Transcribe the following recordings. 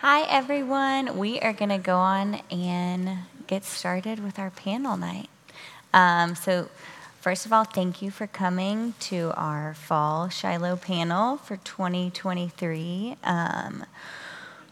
Hi, everyone. We are going to go on and get started with our panel night. Um, so, first of all, thank you for coming to our fall Shiloh panel for 2023. Um,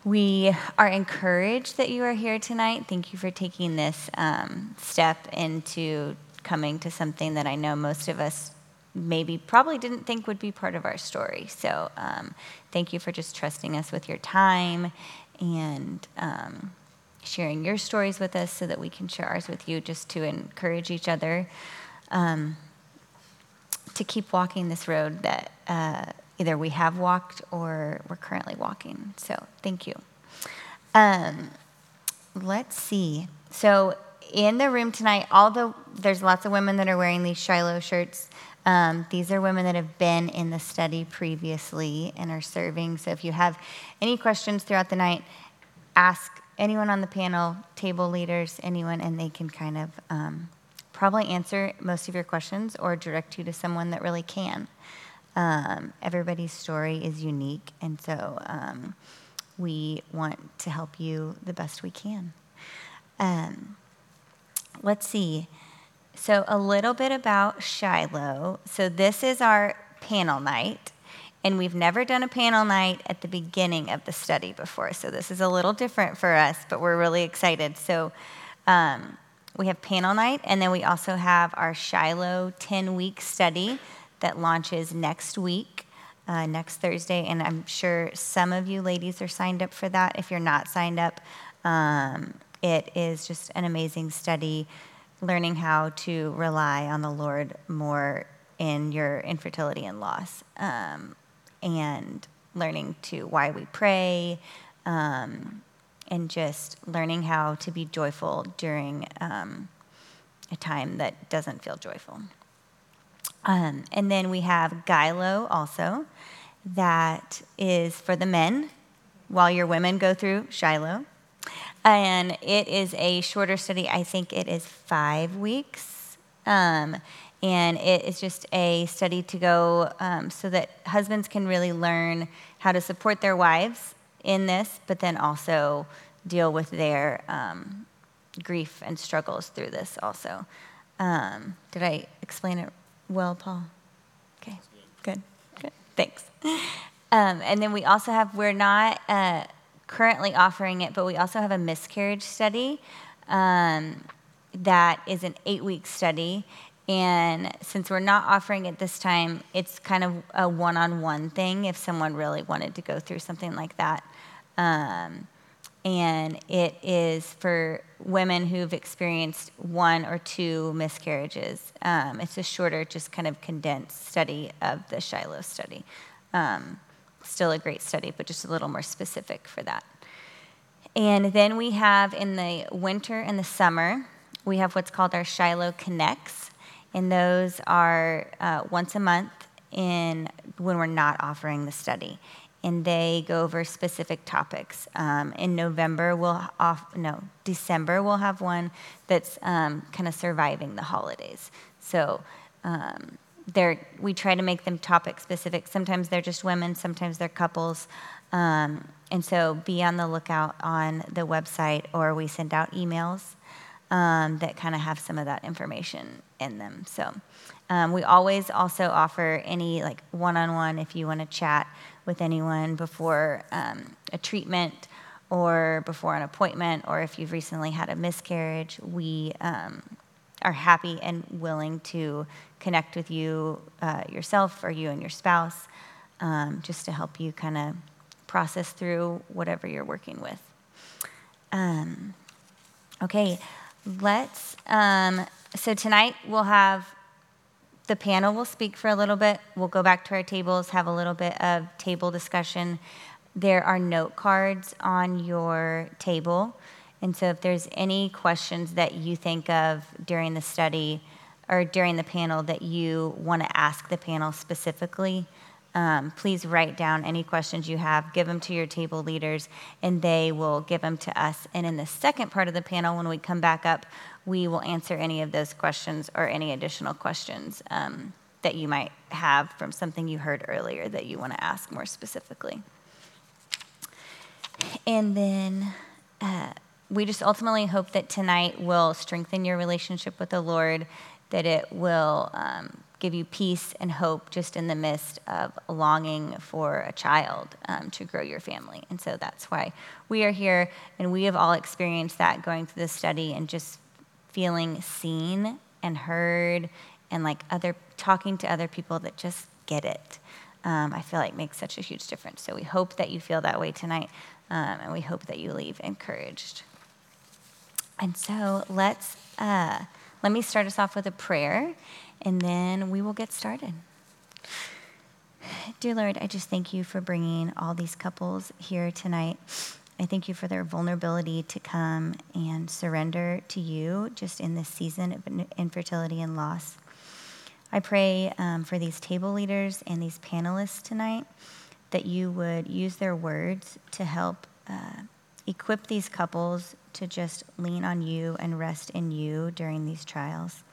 we are encouraged that you are here tonight. Thank you for taking this um, step into coming to something that I know most of us maybe probably didn't think would be part of our story. So um, thank you for just trusting us with your time and um, sharing your stories with us so that we can share ours with you just to encourage each other um, to keep walking this road that uh, either we have walked or we're currently walking. So thank you. Um, let's see. So in the room tonight, although there's lots of women that are wearing these Shiloh shirts, um, these are women that have been in the study previously and are serving. So if you have any questions throughout the night, ask anyone on the panel, table leaders, anyone, and they can kind of um, probably answer most of your questions or direct you to someone that really can. Um, everybody's story is unique, and so um, we want to help you the best we can. Um, let's see. So, a little bit about Shiloh. So, this is our panel night, and we've never done a panel night at the beginning of the study before. So, this is a little different for us, but we're really excited. So, um, we have panel night, and then we also have our Shiloh 10 week study that launches next week. Uh, next Thursday, and I'm sure some of you ladies are signed up for that. If you're not signed up, um, it is just an amazing study learning how to rely on the Lord more in your infertility and loss, um, and learning to why we pray, um, and just learning how to be joyful during um, a time that doesn't feel joyful. Um, and then we have Gilo also, that is for the men while your women go through Shiloh. And it is a shorter study. I think it is five weeks. Um, and it is just a study to go um, so that husbands can really learn how to support their wives in this, but then also deal with their um, grief and struggles through this also. Um, did I explain it well, Paul? Okay, good, good, thanks. Um, and then we also have, we're not, uh, currently offering it, but we also have a miscarriage study um, that is an eight week study. And since we're not offering it this time, it's kind of a one on one thing if someone really wanted to go through something like that. Um, and it is for women who've experienced one or two miscarriages. Um, it's a shorter, just kind of condensed study of the Shiloh study. Um, still a great study, but just a little more specific for that. And then we have in the winter and the summer, we have what's called our Shiloh Connects, and those are uh, once a month in when we're not offering the study, and they go over specific topics. Um, in November, we'll off no December we'll have one that's um, kind of surviving the holidays. So. Um, we try to make them topic specific. Sometimes they're just women, sometimes they're couples. Um, and so be on the lookout on the website, or we send out emails um, that kind of have some of that information in them. So um, we always also offer any like one-on-one if you want to chat with anyone before um, a treatment or before an appointment, or if you've recently had a miscarriage. We um, are happy and willing to connect with you uh, yourself or you and your spouse um, just to help you kind of process through whatever you're working with. Um, okay, let's. Um, so tonight we'll have the panel will speak for a little bit. We'll go back to our tables, have a little bit of table discussion. There are note cards on your table. And so, if there's any questions that you think of during the study or during the panel that you want to ask the panel specifically, um, please write down any questions you have, give them to your table leaders, and they will give them to us. And in the second part of the panel, when we come back up, we will answer any of those questions or any additional questions um, that you might have from something you heard earlier that you want to ask more specifically. And then uh, we just ultimately hope that tonight will strengthen your relationship with the Lord, that it will um, give you peace and hope just in the midst of longing for a child um, to grow your family. And so that's why we are here, and we have all experienced that going through this study and just feeling seen and heard and like other talking to other people that just get it. Um, I feel like makes such a huge difference. So we hope that you feel that way tonight, um, and we hope that you leave encouraged. And so let's uh, let me start us off with a prayer, and then we will get started. Dear Lord, I just thank you for bringing all these couples here tonight. I thank you for their vulnerability to come and surrender to you just in this season of infertility and loss. I pray um, for these table leaders and these panelists tonight that you would use their words to help uh, equip these couples to just lean on you and rest in you during these trials.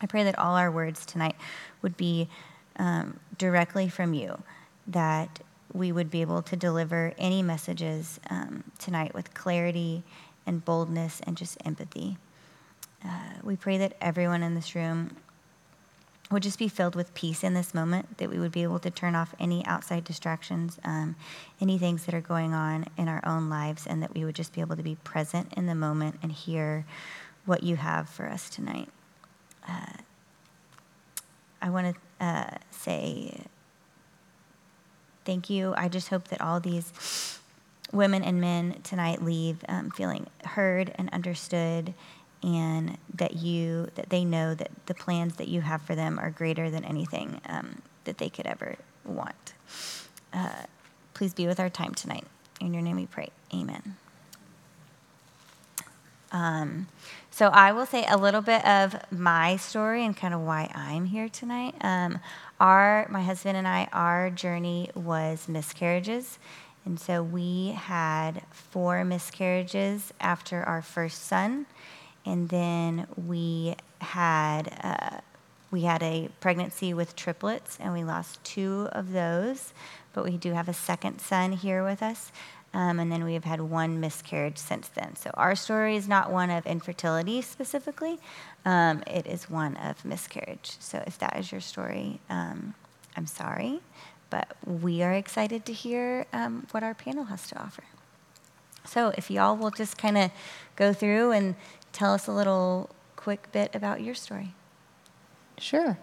I pray that all our words tonight would be um, directly from you, that we would be able to deliver any messages um, tonight with clarity and boldness and just empathy. Uh, we pray that everyone in this room would just be filled with peace in this moment, that we would be able to turn off any outside distractions, um, any things that are going on in our own lives, and that we would just be able to be present in the moment and hear what you have for us tonight. Uh, I want to uh, say thank you. I just hope that all these women and men tonight leave um, feeling heard and understood and that you that they know that the plans that you have for them are greater than anything um, that they could ever want. Uh, please be with our time tonight. In your name we pray. Amen. Um, so i will say a little bit of my story and kind of why i'm here tonight. Um, our my husband and I, our journey was miscarriages. And so we had four miscarriages after our first son. And then we had uh, we had a pregnancy with triplets, and we lost two of those. But we do have a second son here with us. Um, and then we have had one miscarriage since then. So our story is not one of infertility specifically, um, it is one of miscarriage. So if that is your story, um, I'm sorry, but we are excited to hear um, what our panel has to offer. So if y'all will just kind of go through and tell us a little quick bit about your story. Sure.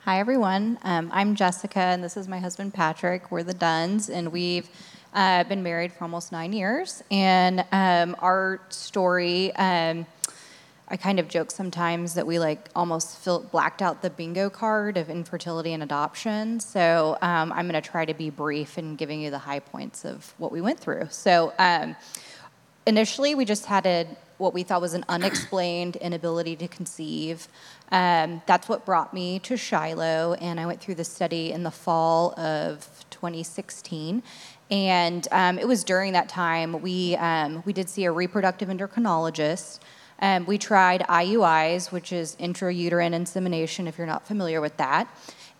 Hi, everyone. Um, I'm Jessica, and this is my husband, Patrick. We're the Duns, and we've uh, been married for almost nine years. And um, our story, um, I kind of joke sometimes that we like almost feel, blacked out the bingo card of infertility and adoption. So um, I'm going to try to be brief in giving you the high points of what we went through. So um, initially, we just had a what we thought was an unexplained inability to conceive. Um, that's what brought me to Shiloh, and I went through the study in the fall of 2016. And um, it was during that time we, um, we did see a reproductive endocrinologist. Um, we tried IUIs, which is intrauterine insemination, if you're not familiar with that.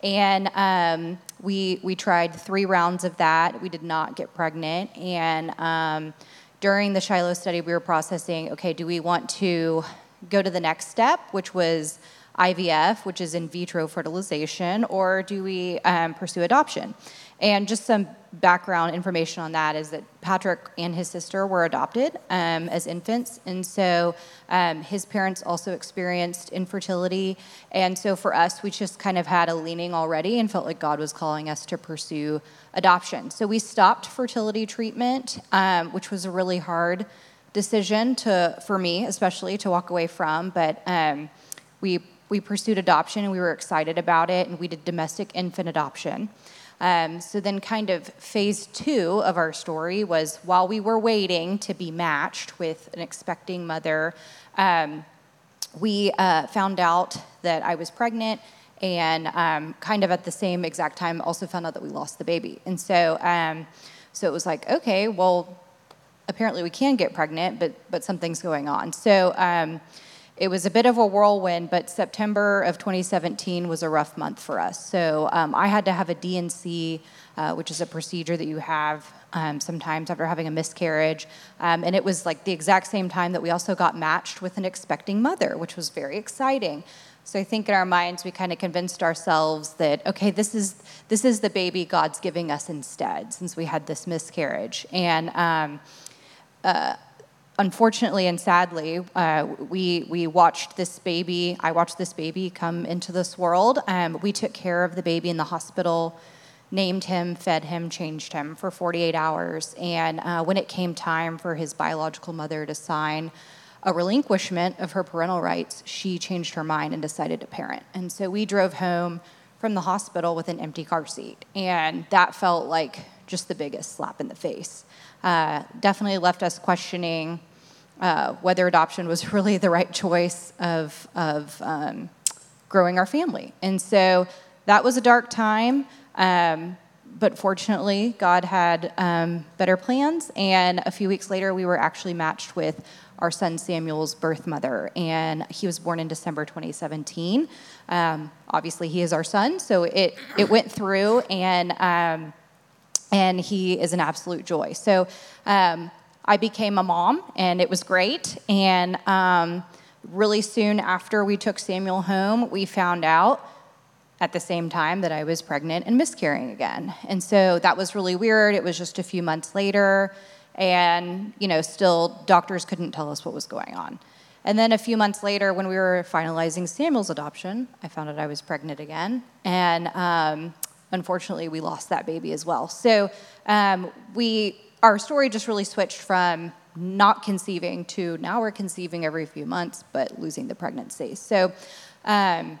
And um, we, we tried three rounds of that. We did not get pregnant. And um, during the Shiloh study, we were processing okay, do we want to go to the next step, which was IVF, which is in vitro fertilization, or do we um, pursue adoption? And just some background information on that is that Patrick and his sister were adopted um, as infants, and so um, his parents also experienced infertility. And so for us, we just kind of had a leaning already and felt like God was calling us to pursue adoption. So we stopped fertility treatment, um, which was a really hard decision to for me, especially to walk away from. But um, we we pursued adoption and we were excited about it, and we did domestic infant adoption. Um, so then, kind of phase two of our story was while we were waiting to be matched with an expecting mother, um, we uh, found out that I was pregnant, and um, kind of at the same exact time, also found out that we lost the baby. And so, um, so it was like, okay, well, apparently we can get pregnant, but but something's going on. So um, it was a bit of a whirlwind, but September of 2017 was a rough month for us. So um, I had to have a D&C, uh, which is a procedure that you have um, sometimes after having a miscarriage. Um, and it was like the exact same time that we also got matched with an expecting mother, which was very exciting. So I think in our minds we kind of convinced ourselves that okay, this is this is the baby God's giving us instead, since we had this miscarriage. And um, uh, unfortunately and sadly, uh, we we watched this baby. I watched this baby come into this world. Um, we took care of the baby in the hospital. Named him, fed him, changed him for 48 hours. And uh, when it came time for his biological mother to sign a relinquishment of her parental rights, she changed her mind and decided to parent. And so we drove home from the hospital with an empty car seat. And that felt like just the biggest slap in the face. Uh, definitely left us questioning uh, whether adoption was really the right choice of, of um, growing our family. And so that was a dark time. Um, but fortunately, God had um, better plans. And a few weeks later, we were actually matched with our son Samuel's birth mother, and he was born in December 2017. Um, obviously, he is our son, so it it went through, and um, and he is an absolute joy. So um, I became a mom, and it was great. And um, really soon after we took Samuel home, we found out at the same time that I was pregnant and miscarrying again. And so that was really weird. It was just a few months later and you know still doctors couldn't tell us what was going on. And then a few months later when we were finalizing samuel's adoption i found out i was pregnant again and um, unfortunately we lost that baby as well. So um, we our story just really switched from not conceiving to now we're conceiving every few months but losing the pregnancy. So um,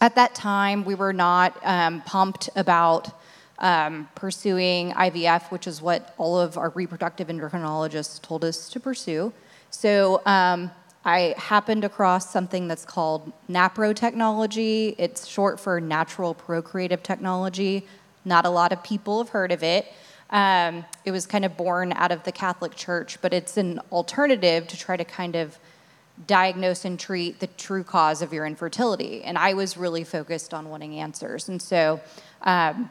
at that time we were not um, pumped about um, pursuing IVF, which is what all of our reproductive endocrinologists told us to pursue. So um, I happened across something that's called NAPRO technology. It's short for natural procreative technology. Not a lot of people have heard of it. Um, it was kind of born out of the Catholic Church, but it's an alternative to try to kind of diagnose and treat the true cause of your infertility. And I was really focused on wanting answers. And so um,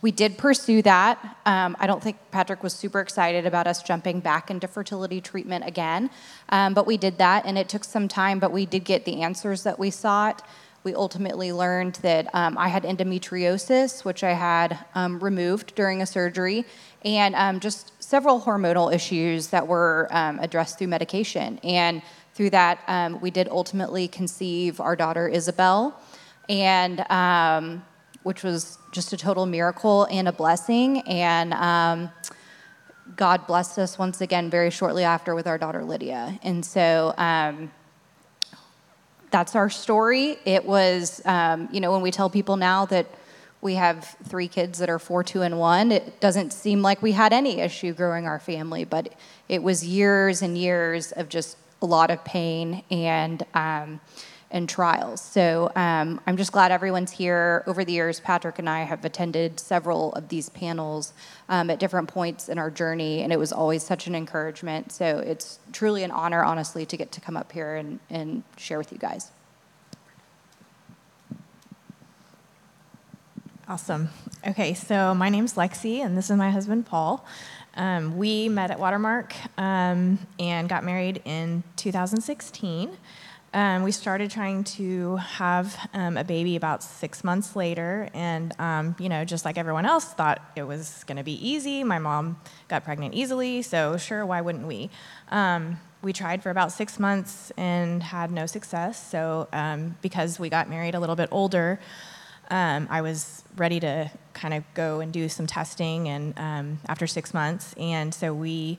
we did pursue that. Um, I don't think Patrick was super excited about us jumping back into fertility treatment again, um, but we did that, and it took some time, but we did get the answers that we sought. We ultimately learned that um, I had endometriosis, which I had um, removed during a surgery, and um, just several hormonal issues that were um, addressed through medication. And through that, we did ultimately conceive our daughter Isabel. And which was just a total miracle and a blessing. And um, God blessed us once again very shortly after with our daughter Lydia. And so um, that's our story. It was, um, you know, when we tell people now that we have three kids that are four, two, and one, it doesn't seem like we had any issue growing our family, but it was years and years of just a lot of pain and um, and trials. So um, I'm just glad everyone's here. Over the years, Patrick and I have attended several of these panels um, at different points in our journey, and it was always such an encouragement. So it's truly an honor, honestly, to get to come up here and, and share with you guys. Awesome. Okay, so my name's Lexi, and this is my husband, Paul. Um, we met at Watermark um, and got married in 2016. Um, we started trying to have um, a baby about six months later, and um, you know, just like everyone else, thought it was going to be easy. My mom got pregnant easily, so sure, why wouldn't we? Um, we tried for about six months and had no success. So um, because we got married a little bit older, um, I was ready to kind of go and do some testing, and after six months, and so we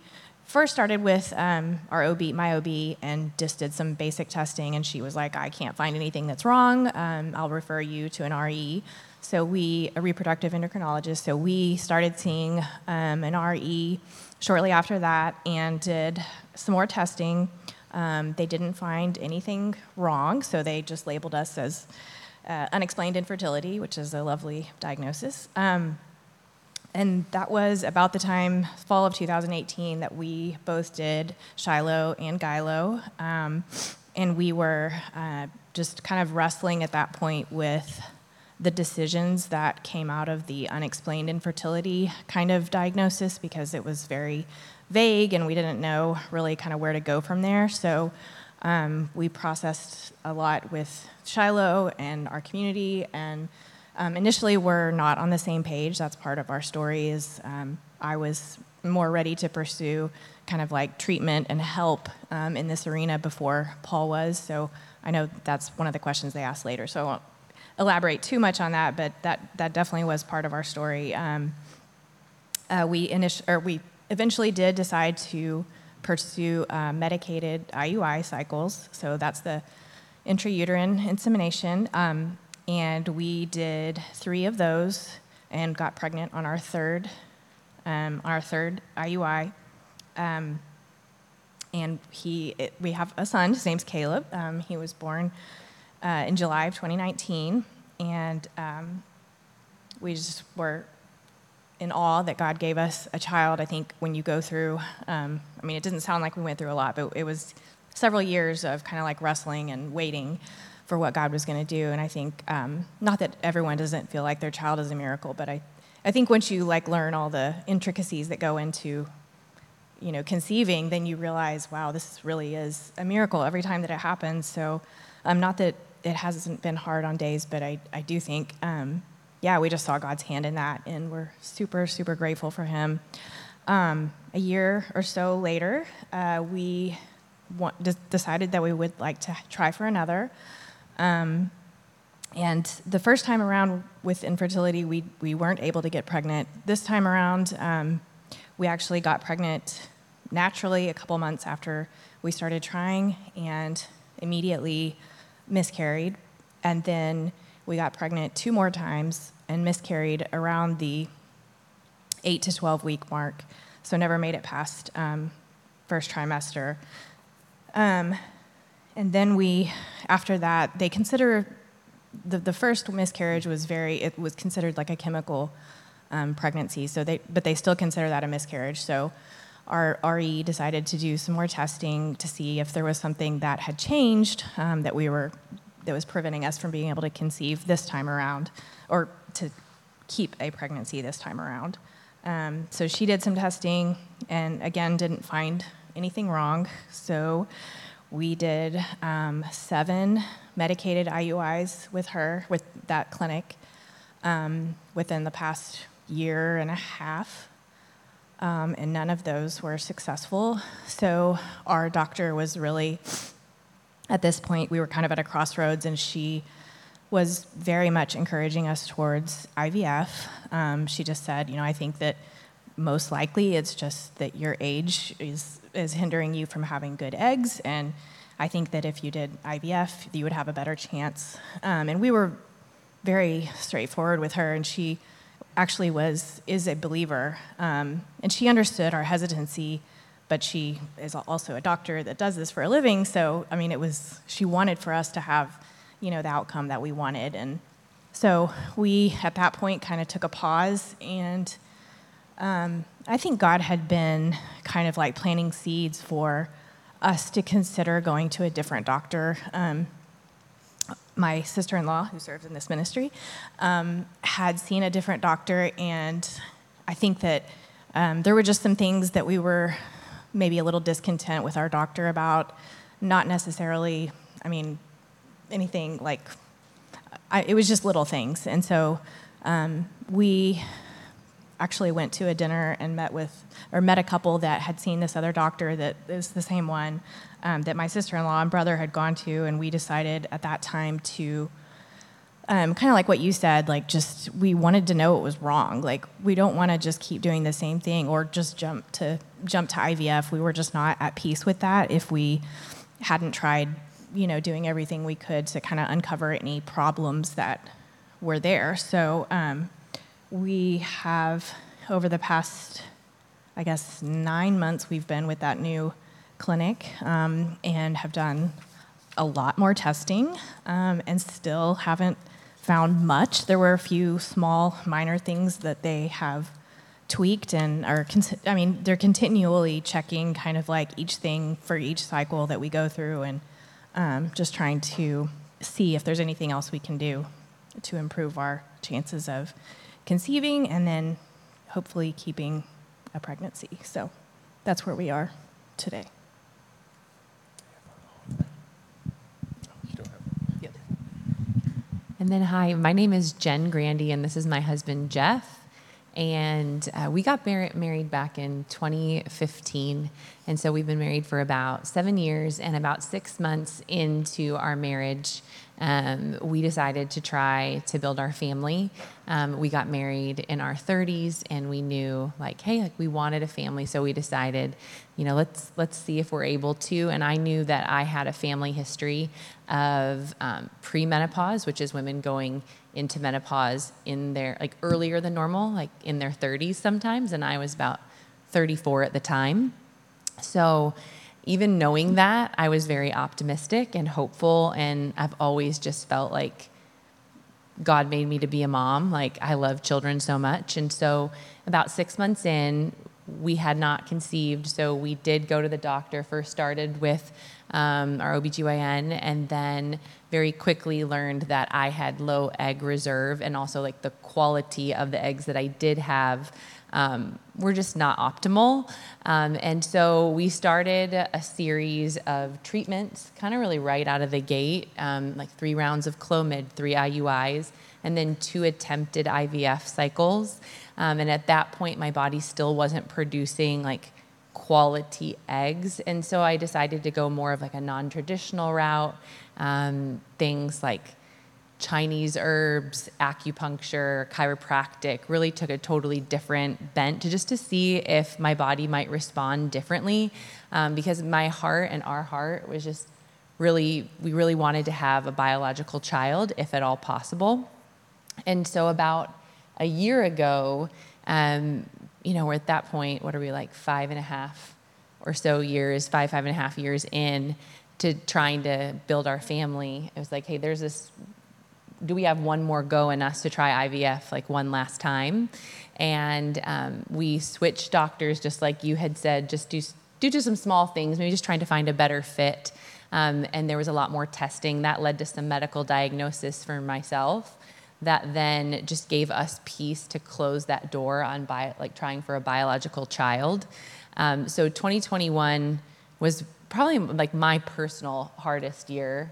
first started with um, our OB, my OB, and just did some basic testing. And she was like, I can't find anything that's wrong. Um, I'll refer you to an RE. So we, a reproductive endocrinologist, so we started seeing um, an RE shortly after that and did some more testing. Um, they didn't find anything wrong, so they just labeled us as uh, unexplained infertility, which is a lovely diagnosis. And that was about the time, fall of 2018, that we both did Shiloh and Gilo. Um, and we were uh, just kind of wrestling at that point with the decisions that came out of the unexplained infertility kind of diagnosis because it was very vague and we didn't know really kind of where to go from there. So um, we processed a lot with Shiloh and our community, and um, initially we're not on the same page. That's part of our story. Is um, I was more ready to pursue kind of like treatment and help um, in this arena before Paul was. So I know that's one of the questions they asked later. So I won't elaborate too much on that, but that that definitely was part of our story. Um, uh, we init- or we eventually did decide to pursue uh, medicated IUI cycles. So that's the intrauterine insemination. Um, and we did three of those and got pregnant on our third, um, our third IUI. Um, and he, it, we have a son. His name's Caleb. Um, he was born uh, in July of 2019, and um, we just were in awe that God gave us a child. I think when you go through, um, I mean, it doesn't sound like we went through a lot, but it was several years of kind of like wrestling and waiting for what God was going to do. And I think, um, not that everyone doesn't feel like their child is a miracle, but I, I think once you like learn all the intricacies that go into, you know, conceiving, then you realize, wow, this really is a miracle every time that it happens. So, um, not that it hasn't been hard on days, but I, I do think, um, yeah, we just saw God's hand in that, and we're super, super grateful for Him. Um, a year or so later, uh, we want, d- decided that we would like to try for another. Um, and the first time around with infertility, we, we weren't able to get pregnant. This time around, um, we actually got pregnant naturally a couple months after we started trying and immediately miscarried. And then we got pregnant two more times and miscarried around the 8 to 12 week mark, so never made it past um, first trimester. Um, and then we, after that, they consider the, the first miscarriage was very, it was considered like a chemical um, pregnancy, so they, but they still consider that a miscarriage. So our RE decided to do some more testing to see if there was something that had changed um, that we were, that was preventing us from being able to conceive this time around, or to keep a pregnancy this time around. Um, so she did some testing and again didn't find anything wrong. So we did um, seven medicated IUIs with her, with that clinic, um, within the past year and a half. Um, and none of those were successful. So our doctor was really, at this point, we were kind of at a crossroads, and she was very much encouraging us towards IVF. Um, she just said, you know, I think that most likely it's just that your age is is hindering you from having good eggs. And I think that if you did IVF, you would have a better chance. Um, and we were very straightforward with her, and she actually was is a believer, um, and she understood our hesitancy. But she is also a doctor that does this for a living, so I mean, it was she wanted for us to have, you know, the outcome that we wanted, and so we at that point kind of took a pause and um, I think God had been kind of like planting seeds for us to consider going to a different doctor. Um, my sister in law, who serves in this ministry, um, had seen a different doctor, and I think that um, there were just some things that we were maybe a little discontent with our doctor about, not necessarily, I mean, anything like, I, it was just little things. And so um, we actually went to a dinner and met with or met a couple that had seen this other doctor that is the same one um, that my sister-in-law and brother had gone to and we decided at that time to um, kind of like what you said like just we wanted to know what was wrong. Like we don't want to just keep doing the same thing or just jump to jump to ivf we were just not at peace with that if we hadn't tried you know doing everything we could to kind of uncover any problems that were there. So um, we have, over the past, I guess, nine months, we've been with that new clinic um, and have done a lot more testing um, and still haven't found much. There were a few small, minor things that they have tweaked and are, I mean, they're continually checking kind of like each thing for each cycle that we go through. And um, just trying to see if there's anything else we can do to improve our chances of conceiving and then hopefully keeping a pregnancy. So that's where we are today. And then, hi, my name is Jen Grandy, and this is my husband, Jeff. And uh, we got mar- married back in 2015. And so we've been married for about seven years. And about six months into our marriage, um, we decided to try to build our family. Um, we got married in our 30s, and we knew, like, hey, like we wanted a family. So we decided, you know, let's let's see if we're able to. And I knew that I had a family history of um, premenopause, which is women going into menopause in their like earlier than normal, like in their 30s sometimes, and I was about 34 at the time. So even knowing that, I was very optimistic and hopeful, and I've always just felt like God made me to be a mom. Like I love children so much, and so about six months in, we had not conceived, so we did go to the doctor. First started with um, our OBGYN, and then very quickly learned that I had low egg reserve and also like the quality of the eggs that I did have um, were just not optimal. Um, and so we started a series of treatments, kind of really right out of the gate, um, like three rounds of Clomid, three IUIs, and then two attempted IVF cycles. Um, and at that point, my body still wasn't producing like quality eggs. And so I decided to go more of like a non traditional route, um, things like Chinese herbs, acupuncture, chiropractic, really took a totally different bent to just to see if my body might respond differently. Um, because my heart and our heart was just really, we really wanted to have a biological child, if at all possible. And so about a year ago, um, you know, we're at that point, what are we like, five and a half or so years, five, five and a half years in to trying to build our family. It was like, hey, there's this, do we have one more go in us to try IVF, like one last time? And um, we switched doctors, just like you had said, just do, due to some small things, maybe just trying to find a better fit. Um, and there was a lot more testing that led to some medical diagnosis for myself that then just gave us peace to close that door on bio, like trying for a biological child. Um, so 2021 was probably like my personal hardest year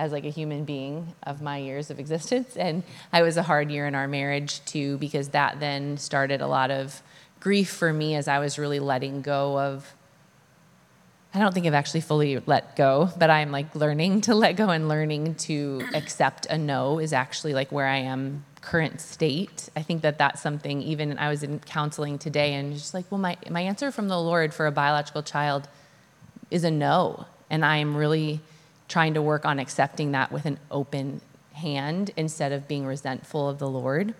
as like a human being of my years of existence and i was a hard year in our marriage too because that then started a lot of grief for me as i was really letting go of I don't think I've actually fully let go, but I'm like learning to let go and learning to accept a no is actually like where I am current state. I think that that's something even I was in counseling today and just like, well, my, my answer from the Lord for a biological child is a no. And I am really trying to work on accepting that with an open hand instead of being resentful of the Lord.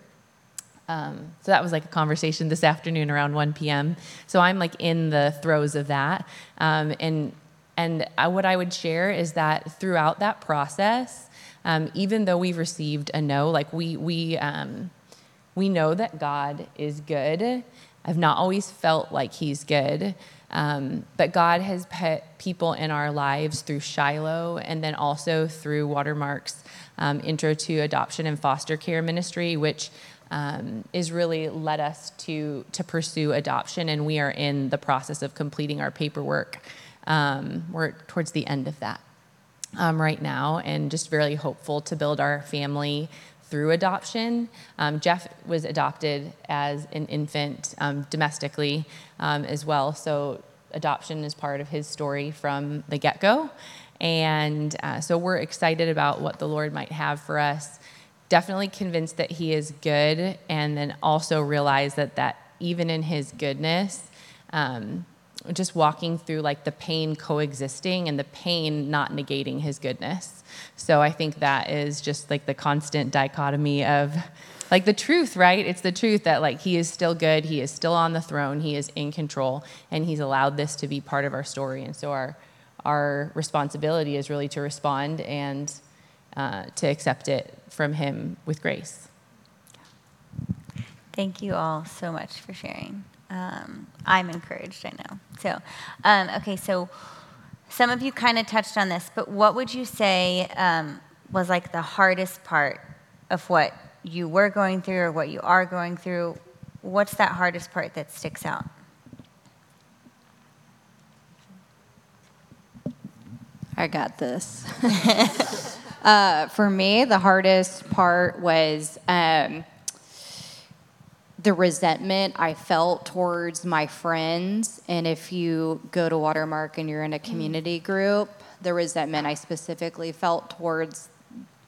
Um, so that was like a conversation this afternoon around 1 p.m. So I'm like in the throes of that. Um, and and I, what I would share is that throughout that process, um, even though we've received a no, like we we um, we know that God is good. I've not always felt like He's good, um, but God has put people in our lives through Shiloh and then also through Watermark's um, Intro to Adoption and Foster Care Ministry, which um, is really led us to to pursue adoption, and we are in the process of completing our paperwork. Um, we're towards the end of that um, right now, and just very hopeful to build our family through adoption. Um, Jeff was adopted as an infant um, domestically um, as well, so adoption is part of his story from the get go. And uh, so we're excited about what the Lord might have for us definitely convinced that he is good and then also realize that that even in his goodness um, just walking through like the pain coexisting and the pain not negating his goodness so i think that is just like the constant dichotomy of like the truth right it's the truth that like he is still good he is still on the throne he is in control and he's allowed this to be part of our story and so our our responsibility is really to respond and uh, to accept it from Him with grace. Thank you all so much for sharing. Um, I'm encouraged, I know. So, um, okay, so some of you kind of touched on this, but what would you say um, was like the hardest part of what you were going through or what you are going through? What's that hardest part that sticks out? I got this. uh, for me, the hardest part was um, the resentment I felt towards my friends. And if you go to Watermark and you're in a community group, the resentment I specifically felt towards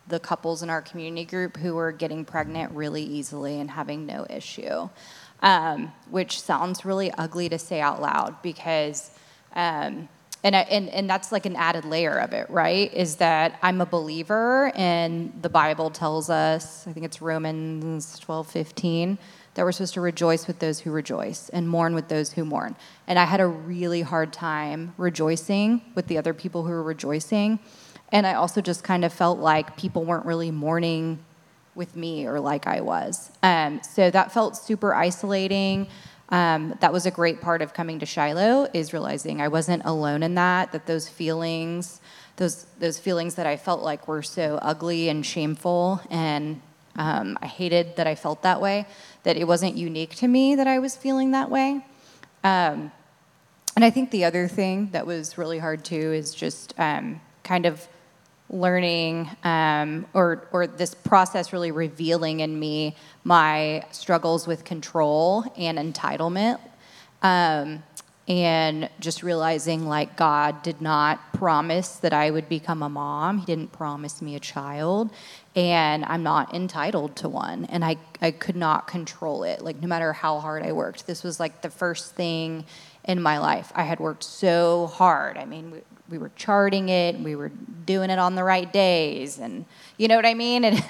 the couples in our community group who were getting pregnant really easily and having no issue, um, which sounds really ugly to say out loud because. Um, and, I, and, and that's like an added layer of it, right? Is that I'm a believer, and the Bible tells us, I think it's Romans 12, 15, that we're supposed to rejoice with those who rejoice and mourn with those who mourn. And I had a really hard time rejoicing with the other people who were rejoicing. And I also just kind of felt like people weren't really mourning with me or like I was. Um, so that felt super isolating. Um, that was a great part of coming to Shiloh is realizing I wasn't alone in that. That those feelings, those those feelings that I felt like were so ugly and shameful, and um, I hated that I felt that way. That it wasn't unique to me that I was feeling that way. Um, and I think the other thing that was really hard too is just um, kind of learning um, or, or this process really revealing in me my struggles with control and entitlement um, and just realizing like god did not promise that i would become a mom. He didn't promise me a child and i'm not entitled to one and i, I could not control it like no matter how hard i worked. This was like the first thing in my life. I had worked so hard. I mean we were charting it we were doing it on the right days and you know what i mean?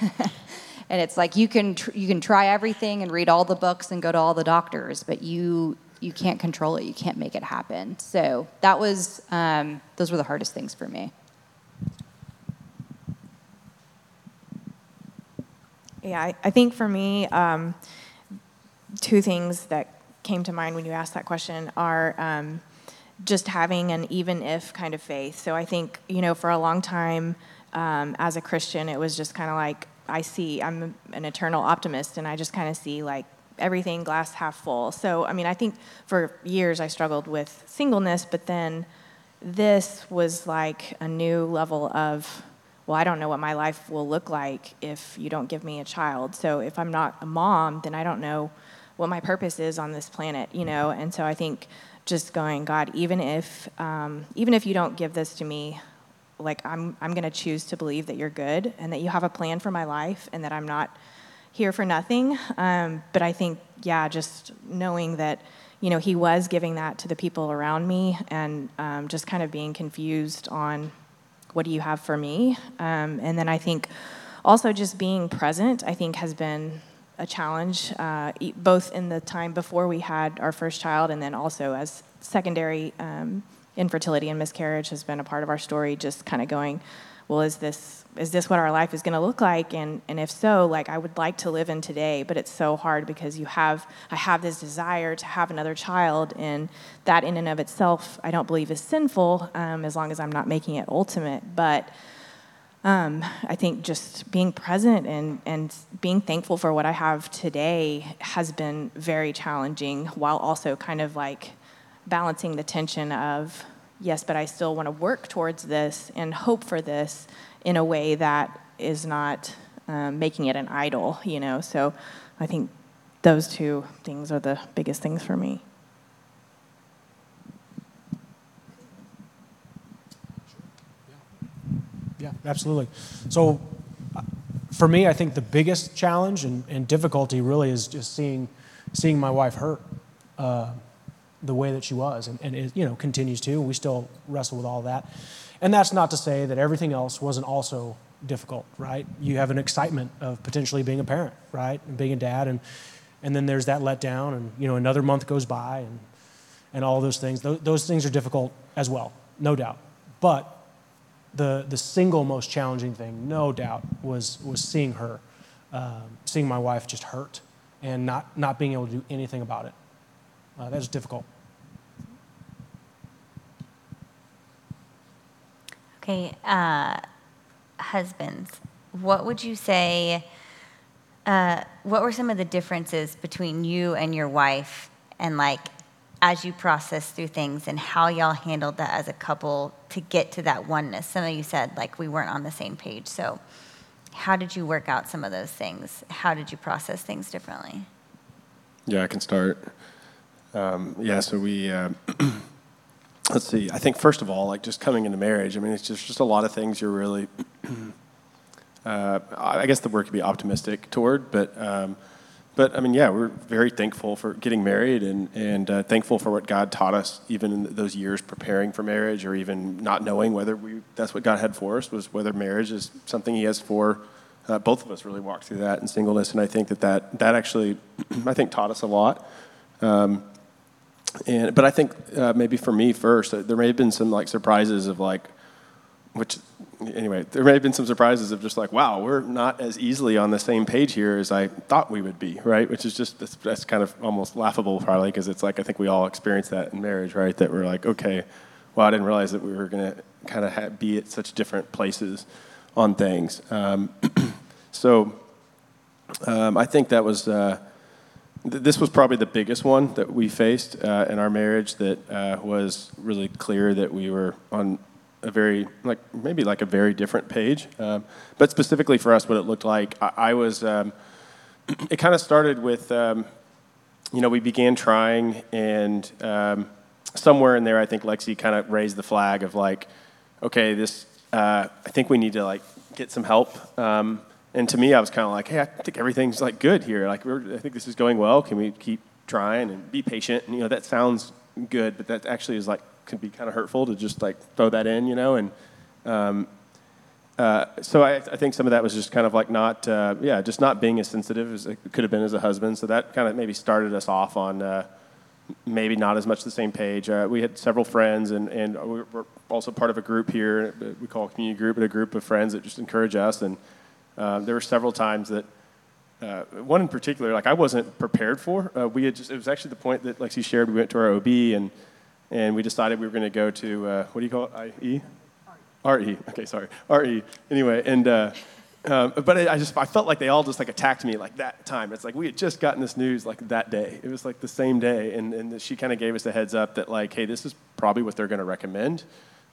And, and it's like you can tr- you can try everything and read all the books and go to all the doctors but you you can't control it you can't make it happen so that was um, those were the hardest things for me Yeah, I, I think for me, um, two things that came to mind when you asked that question are um, just having an even if kind of faith. So I think, you know, for a long time um, as a Christian, it was just kind of like, I see, I'm an eternal optimist, and I just kind of see like everything glass half full. So, I mean, I think for years I struggled with singleness, but then this was like a new level of, well, I don't know what my life will look like if you don't give me a child. So, if I'm not a mom, then I don't know what my purpose is on this planet, you know? And so I think just going, God, even if um, even if you don't give this to me, like I'm I'm gonna choose to believe that you're good and that you have a plan for my life and that I'm not here for nothing. Um, but I think, yeah, just knowing that, you know, he was giving that to the people around me and um, just kind of being confused on what do you have for me? Um, and then I think also just being present, I think has been a challenge, uh, both in the time before we had our first child and then also as secondary um, infertility and miscarriage has been a part of our story, just kind of going, well, is this is this what our life is going to look like? And and if so like i would like to live in today but it's so hard because you have i have this desire to have another child and that in and of itself i don't believe is sinful um, as long as i'm not making it ultimate. But um, I think just being present and, and being thankful for what I have today has been very challenging while also kind of like balancing the tension of, yes, but I still want to work towards this and hope for this in a way that is not um, making it an idol, you know? So I think those two things are the biggest things for me. Yeah, absolutely. So, uh, for me, I think the biggest challenge and, and difficulty really is just seeing, seeing my wife hurt uh, the way that she was, and, and it, you know continues to. We still wrestle with all that, and that's not to say that everything else wasn't also difficult, right? You have an excitement of potentially being a parent, right, and being a dad, and and then there's that letdown, and you know another month goes by, and and all those things. Those, those things are difficult as well, no doubt. But the, the single most challenging thing, no doubt, was, was seeing her, um, seeing my wife just hurt and not, not being able to do anything about it. Uh, that was difficult. Okay, uh, husbands, what would you say? Uh, what were some of the differences between you and your wife, and like as you process through things, and how y'all handled that as a couple to get to that oneness? Some of you said like we weren't on the same page, so how did you work out some of those things? How did you process things differently? Yeah, I can start. Um, yeah, so we, uh, let's see, I think first of all, like just coming into marriage, I mean, it's just, just a lot of things you're really, uh, I guess the word could be optimistic toward, but, um, but I mean, yeah, we're very thankful for getting married and, and uh, thankful for what God taught us, even in those years preparing for marriage or even not knowing whether we, that's what God had for us, was whether marriage is something He has for uh, both of us really walked through that in singleness, and I think that that, that actually, I think, taught us a lot. Um, and but I think uh, maybe for me first, uh, there may have been some like surprises of like, which anyway, there may have been some surprises of just like, wow, we're not as easily on the same page here as I thought we would be, right? Which is just that's, that's kind of almost laughable probably because it's like I think we all experience that in marriage, right? That we're like, okay, well, I didn't realize that we were gonna kind of be at such different places on things. Um, so um, I think that was. Uh, this was probably the biggest one that we faced uh, in our marriage that uh, was really clear that we were on a very like maybe like a very different page. Um, but specifically for us what it looked like i, I was um, it kind of started with um, you know we began trying and um, somewhere in there i think lexi kind of raised the flag of like okay this uh, i think we need to like get some help. Um, and to me, I was kind of like, hey, I think everything's like good here. Like, I think this is going well. Can we keep trying and be patient? And you know, that sounds good, but that actually is like can be kind of hurtful to just like throw that in, you know. And um, uh, so I, I, think some of that was just kind of like not, uh, yeah, just not being as sensitive as it could have been as a husband. So that kind of maybe started us off on uh, maybe not as much the same page. Uh, we had several friends, and and we're also part of a group here. We call a community group, but a group of friends that just encourage us and. Um, there were several times that, uh, one in particular, like I wasn't prepared for. Uh, we had just, it was actually the point that Lexi shared, we went to our OB and, and we decided we were going to go to, uh, what do you call it, IE? RE. Okay, sorry. RE. Anyway, and, uh, um, but I just, I felt like they all just like attacked me like that time. It's like we had just gotten this news like that day. It was like the same day. And, and she kind of gave us a heads up that like, hey, this is probably what they're going to recommend.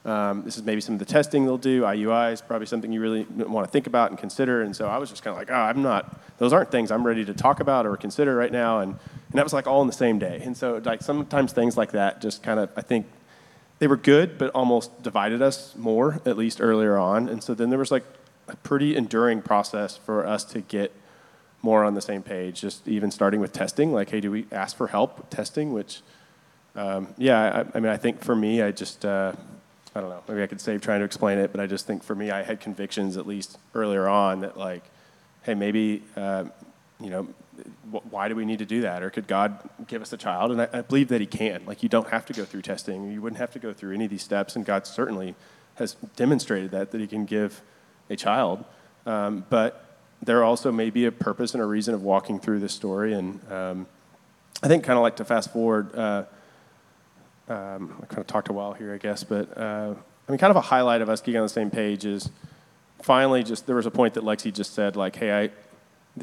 Um, this is maybe some of the testing they'll do. IUI is probably something you really want to think about and consider. And so I was just kind of like, oh, I'm not, those aren't things I'm ready to talk about or consider right now. And, and that was like all in the same day. And so like sometimes things like that just kind of, I think they were good, but almost divided us more, at least earlier on. And so then there was like a pretty enduring process for us to get more on the same page, just even starting with testing. Like, hey, do we ask for help with testing? Which, um, yeah, I, I, mean, I think for me, I just, uh, I don't know, maybe I could save trying to explain it, but I just think for me, I had convictions at least earlier on that like, hey, maybe, uh, you know, why do we need to do that? Or could God give us a child? And I, I, believe that He can. Like, you don't have to go through testing. You wouldn't have to go through any of these steps. And God certainly has demonstrated that, that He can give a child. Um, but there also may be a purpose and a reason of walking through this story. And um, I think, kind of like to fast forward, uh, um, I kind of talked a while here, I guess, but uh, I mean, kind of a highlight of us getting on the same page is finally just there was a point that Lexi just said, like, hey, I,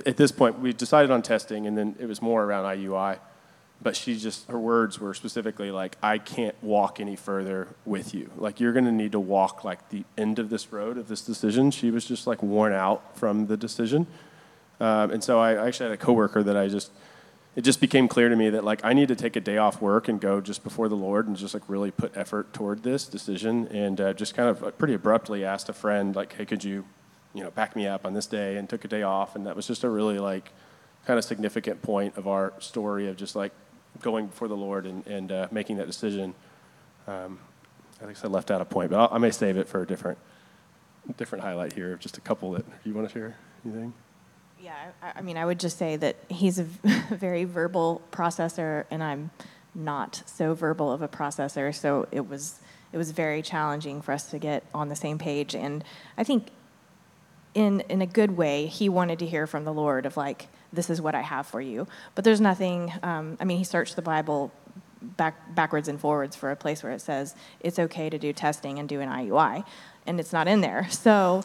at this point, we decided on testing, and then it was more around IUI. But she just, her words were specifically like, I can't walk any further with you. Like, you're going to need to walk like the end of this road of this decision. She was just like worn out from the decision. Um, and so I, I actually had a coworker that I just, it just became clear to me that like I need to take a day off work and go just before the Lord and just like really put effort toward this decision and uh, just kind of uh, pretty abruptly asked a friend like, hey, could you, you know, back me up on this day and took a day off and that was just a really like kind of significant point of our story of just like going before the Lord and, and uh, making that decision. Um, I think I left out a point, but I'll, I may save it for a different different highlight here. Just a couple that you want to share. Anything? Yeah, I, I mean, I would just say that he's a very verbal processor, and I'm not so verbal of a processor. So it was it was very challenging for us to get on the same page. And I think in in a good way, he wanted to hear from the Lord of like, this is what I have for you. But there's nothing. Um, I mean, he searched the Bible back, backwards and forwards for a place where it says it's okay to do testing and do an IUI, and it's not in there. So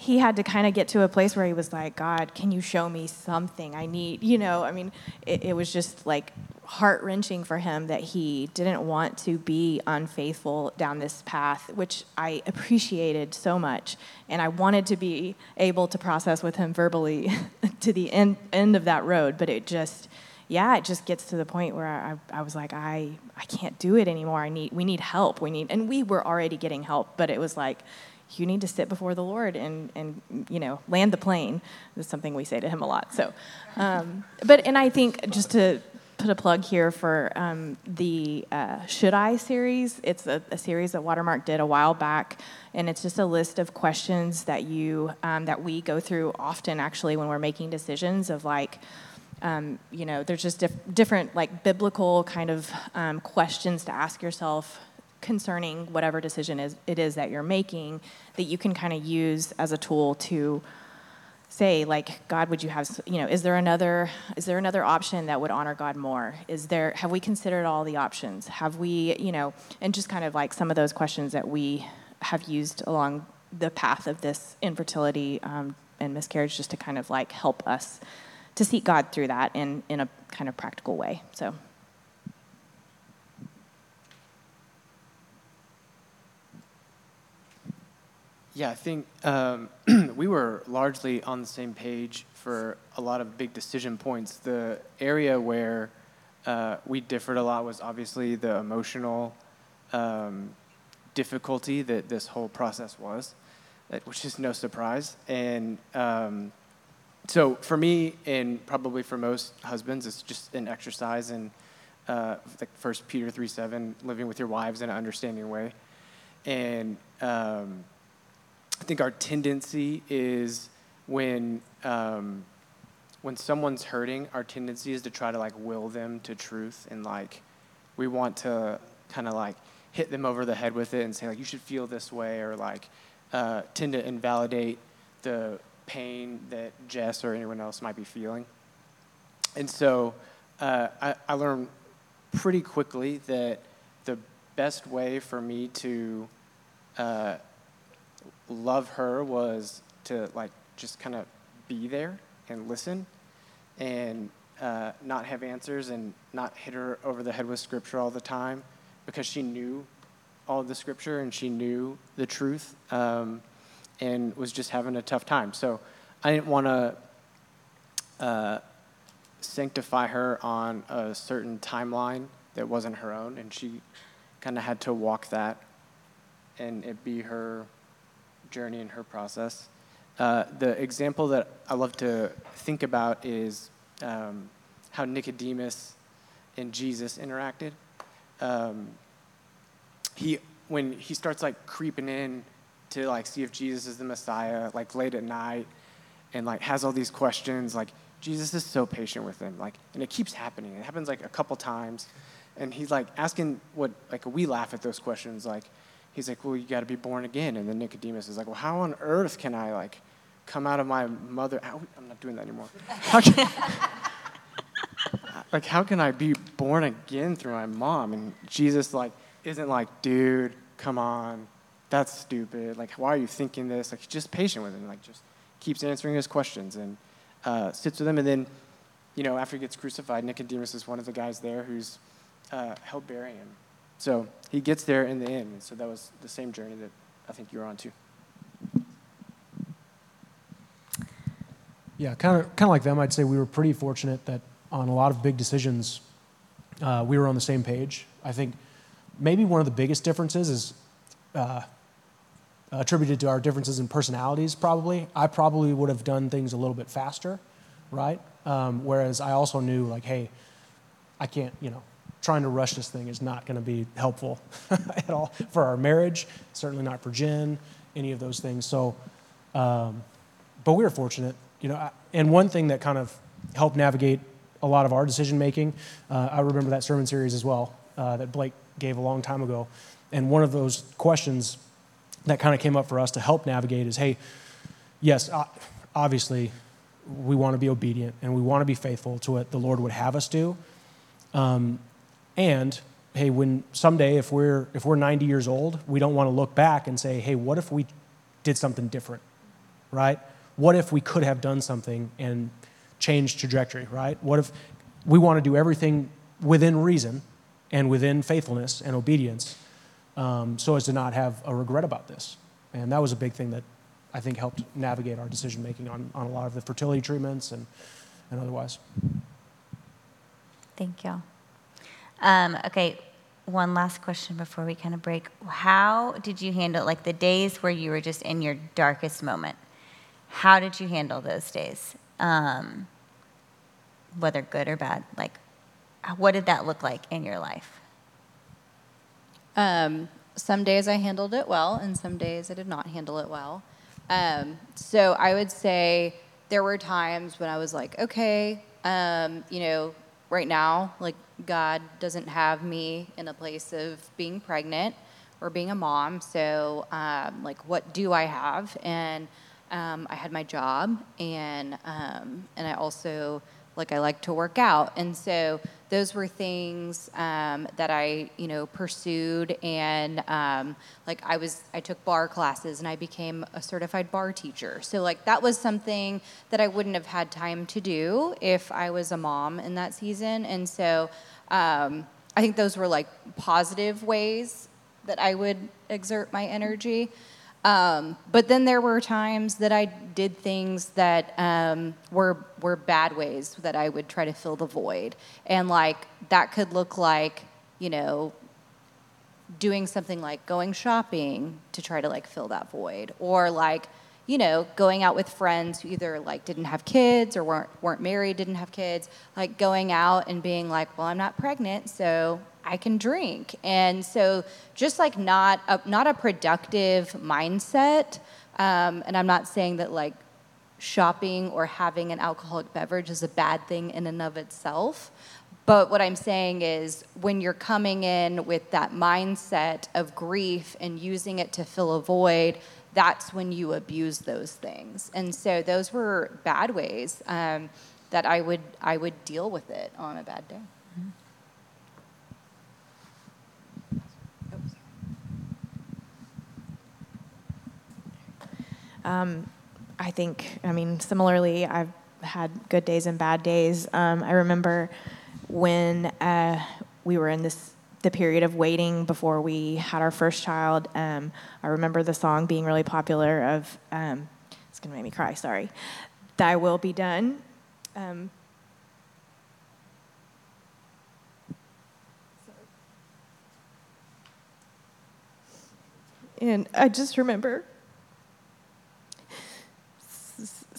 he had to kind of get to a place where he was like, God, can you show me something I need? You know, I mean, it, it was just like heart wrenching for him that he didn't want to be unfaithful down this path, which I appreciated so much. And I wanted to be able to process with him verbally to the end, end of that road, but it just, yeah, it just gets to the point where I, I was like, I, I can't do it anymore. I need, we need help. We need, and we were already getting help, but it was like, you need to sit before the Lord and, and you know, land the plane. That's something we say to him a lot. So, um, but, and I think just to put a plug here for um, the uh, Should I series. It's a, a, series that Watermark did a while back, and it's just a list of questions that you, um, that we go through often actually when we're making decisions of like, um, you know, there's just dif- different like biblical kind of um, questions to ask yourself concerning whatever decision is, it is that you're making that you can kind of use as a tool to say like god would you have you know is there another is there another option that would honor god more? Is there have we considered all the options? Have we you know and just kind of like some of those questions that we have used along the path of this infertility um, and miscarriage just to kind of like help us to seek god through that in in a kind of practical way so Yeah, I think um, we were largely on the same page for a lot of big decision points. The area where uh, we differed a lot was obviously the emotional um, difficulty that this whole process was, which is no surprise. And um, so for me, and probably for most husbands, it's just an exercise in uh, like First Peter three seven, living with your wives in an understanding way, and um, I think our tendency is when um, when someone's hurting, our tendency is to try to like will them to truth and like we want to kind of like hit them over the head with it and say like you should feel this way or like uh, tend to invalidate the pain that Jess or anyone else might be feeling. And so uh, I, I learned pretty quickly that the best way for me to uh, love her was to like just kind of be there and listen and uh, not have answers and not hit her over the head with scripture all the time because she knew all the scripture and she knew the truth um, and was just having a tough time. So I didn't want to uh, sanctify her on a certain timeline that wasn't her own, and she kind of had to walk that and it be her journey and her process. Uh, the example that I love to think about is um, how Nicodemus and Jesus interacted. Um, he, when he starts like creeping in to like see if Jesus is the Messiah, like late at night, and like has all these questions, like Jesus is so patient with him, like, and it keeps happening. It happens like a couple times, and he's like asking what, like, we laugh at those questions, like, he's like, well, you got to be born again. And then Nicodemus is like, well, how on earth can I like come out of my mother? I'm not doing that anymore. How can, like, how can I be born again through my mom? And Jesus like isn't like, dude, come on, that's stupid. Like, why are you thinking this? Like, just patient with him. Like, just keeps answering his questions and uh, sits with him. And then, you know, after he gets crucified, Nicodemus is one of the guys there who's uh, helped bury him. So he gets there in the end. And so that was the same journey that I think you're on too. Yeah, kind of, kind of like them. I'd say we were pretty fortunate that on a lot of big decisions, uh, we were on the same page. I think maybe one of the biggest differences is uh, attributed to our differences in personalities. Probably, I probably would have done things a little bit faster, right? Um, whereas I also knew, like, hey, I can't, you know, trying to rush this thing is not going to be helpful at all for our marriage, certainly not for Jen, any of those things. So, um, but we were fortunate, you know. And one thing that kind of helped navigate a lot of our decision making, uh, I remember that sermon series as well uh, that Blake gave a long time ago. And one of those questions that kind of came up for us to help navigate is hey, yes, obviously, we want to be obedient and we want to be faithful to what the Lord would have us do. Um, and hey, when someday if we're if we're 90 years old, we don't want to look back and say, hey, what if we did something different, right? What if we could have done something and changed trajectory, right? What if we want to do everything within reason and within faithfulness and obedience, um, so as to not have a regret about this? And that was a big thing that I think helped navigate our decision making on, on a lot of the fertility treatments and, and otherwise. Thank you. Um, okay, one last question before we kind of break. How did you handle like the days where you were just in your darkest moment? How did you handle those days? Um, whether good or bad, like what did that look like in your life? Um, some days I handled it well, and some days I did not handle it well. Um, so I would say there were times when I was like, okay, um, you know, right now, like God doesn't have me in a place of being pregnant or being a mom. So, um, like, what do I have? And um, I had my job, and um, and I also like I like to work out, and so those were things um, that I, you know, pursued. And um, like I was, I took barre classes and I became a certified barre teacher. So like that was something that I wouldn't have had time to do if I was a mom in that season. And so um, I think those were like positive ways that I would exert my energy. Um, but then there were times that I did things that um, were were bad ways that I would try to fill the void, and like that could look like you know doing something like going shopping to try to like fill that void, or like you know going out with friends who either like didn't have kids or weren't weren't married, didn't have kids, like going out and being like, well, I'm not pregnant, so I can drink. And so just like not a, not a productive mindset. Um, and I'm not saying that like shopping or having an alcoholic beverage is a bad thing in and of itself. But what I'm saying is when you're coming in with that mindset of grief and using it to fill a void, that's when you abuse those things. And so those were bad ways um, that I would I would deal with it on a bad day. Um, I think, I mean, similarly, I've had good days and bad days. Um, I remember when uh, we were in this the period of waiting before we had our first child. Um, I remember the song being really popular of um, it's gonna make me cry. Sorry, "Thy Will Be Done." Um, and I just remember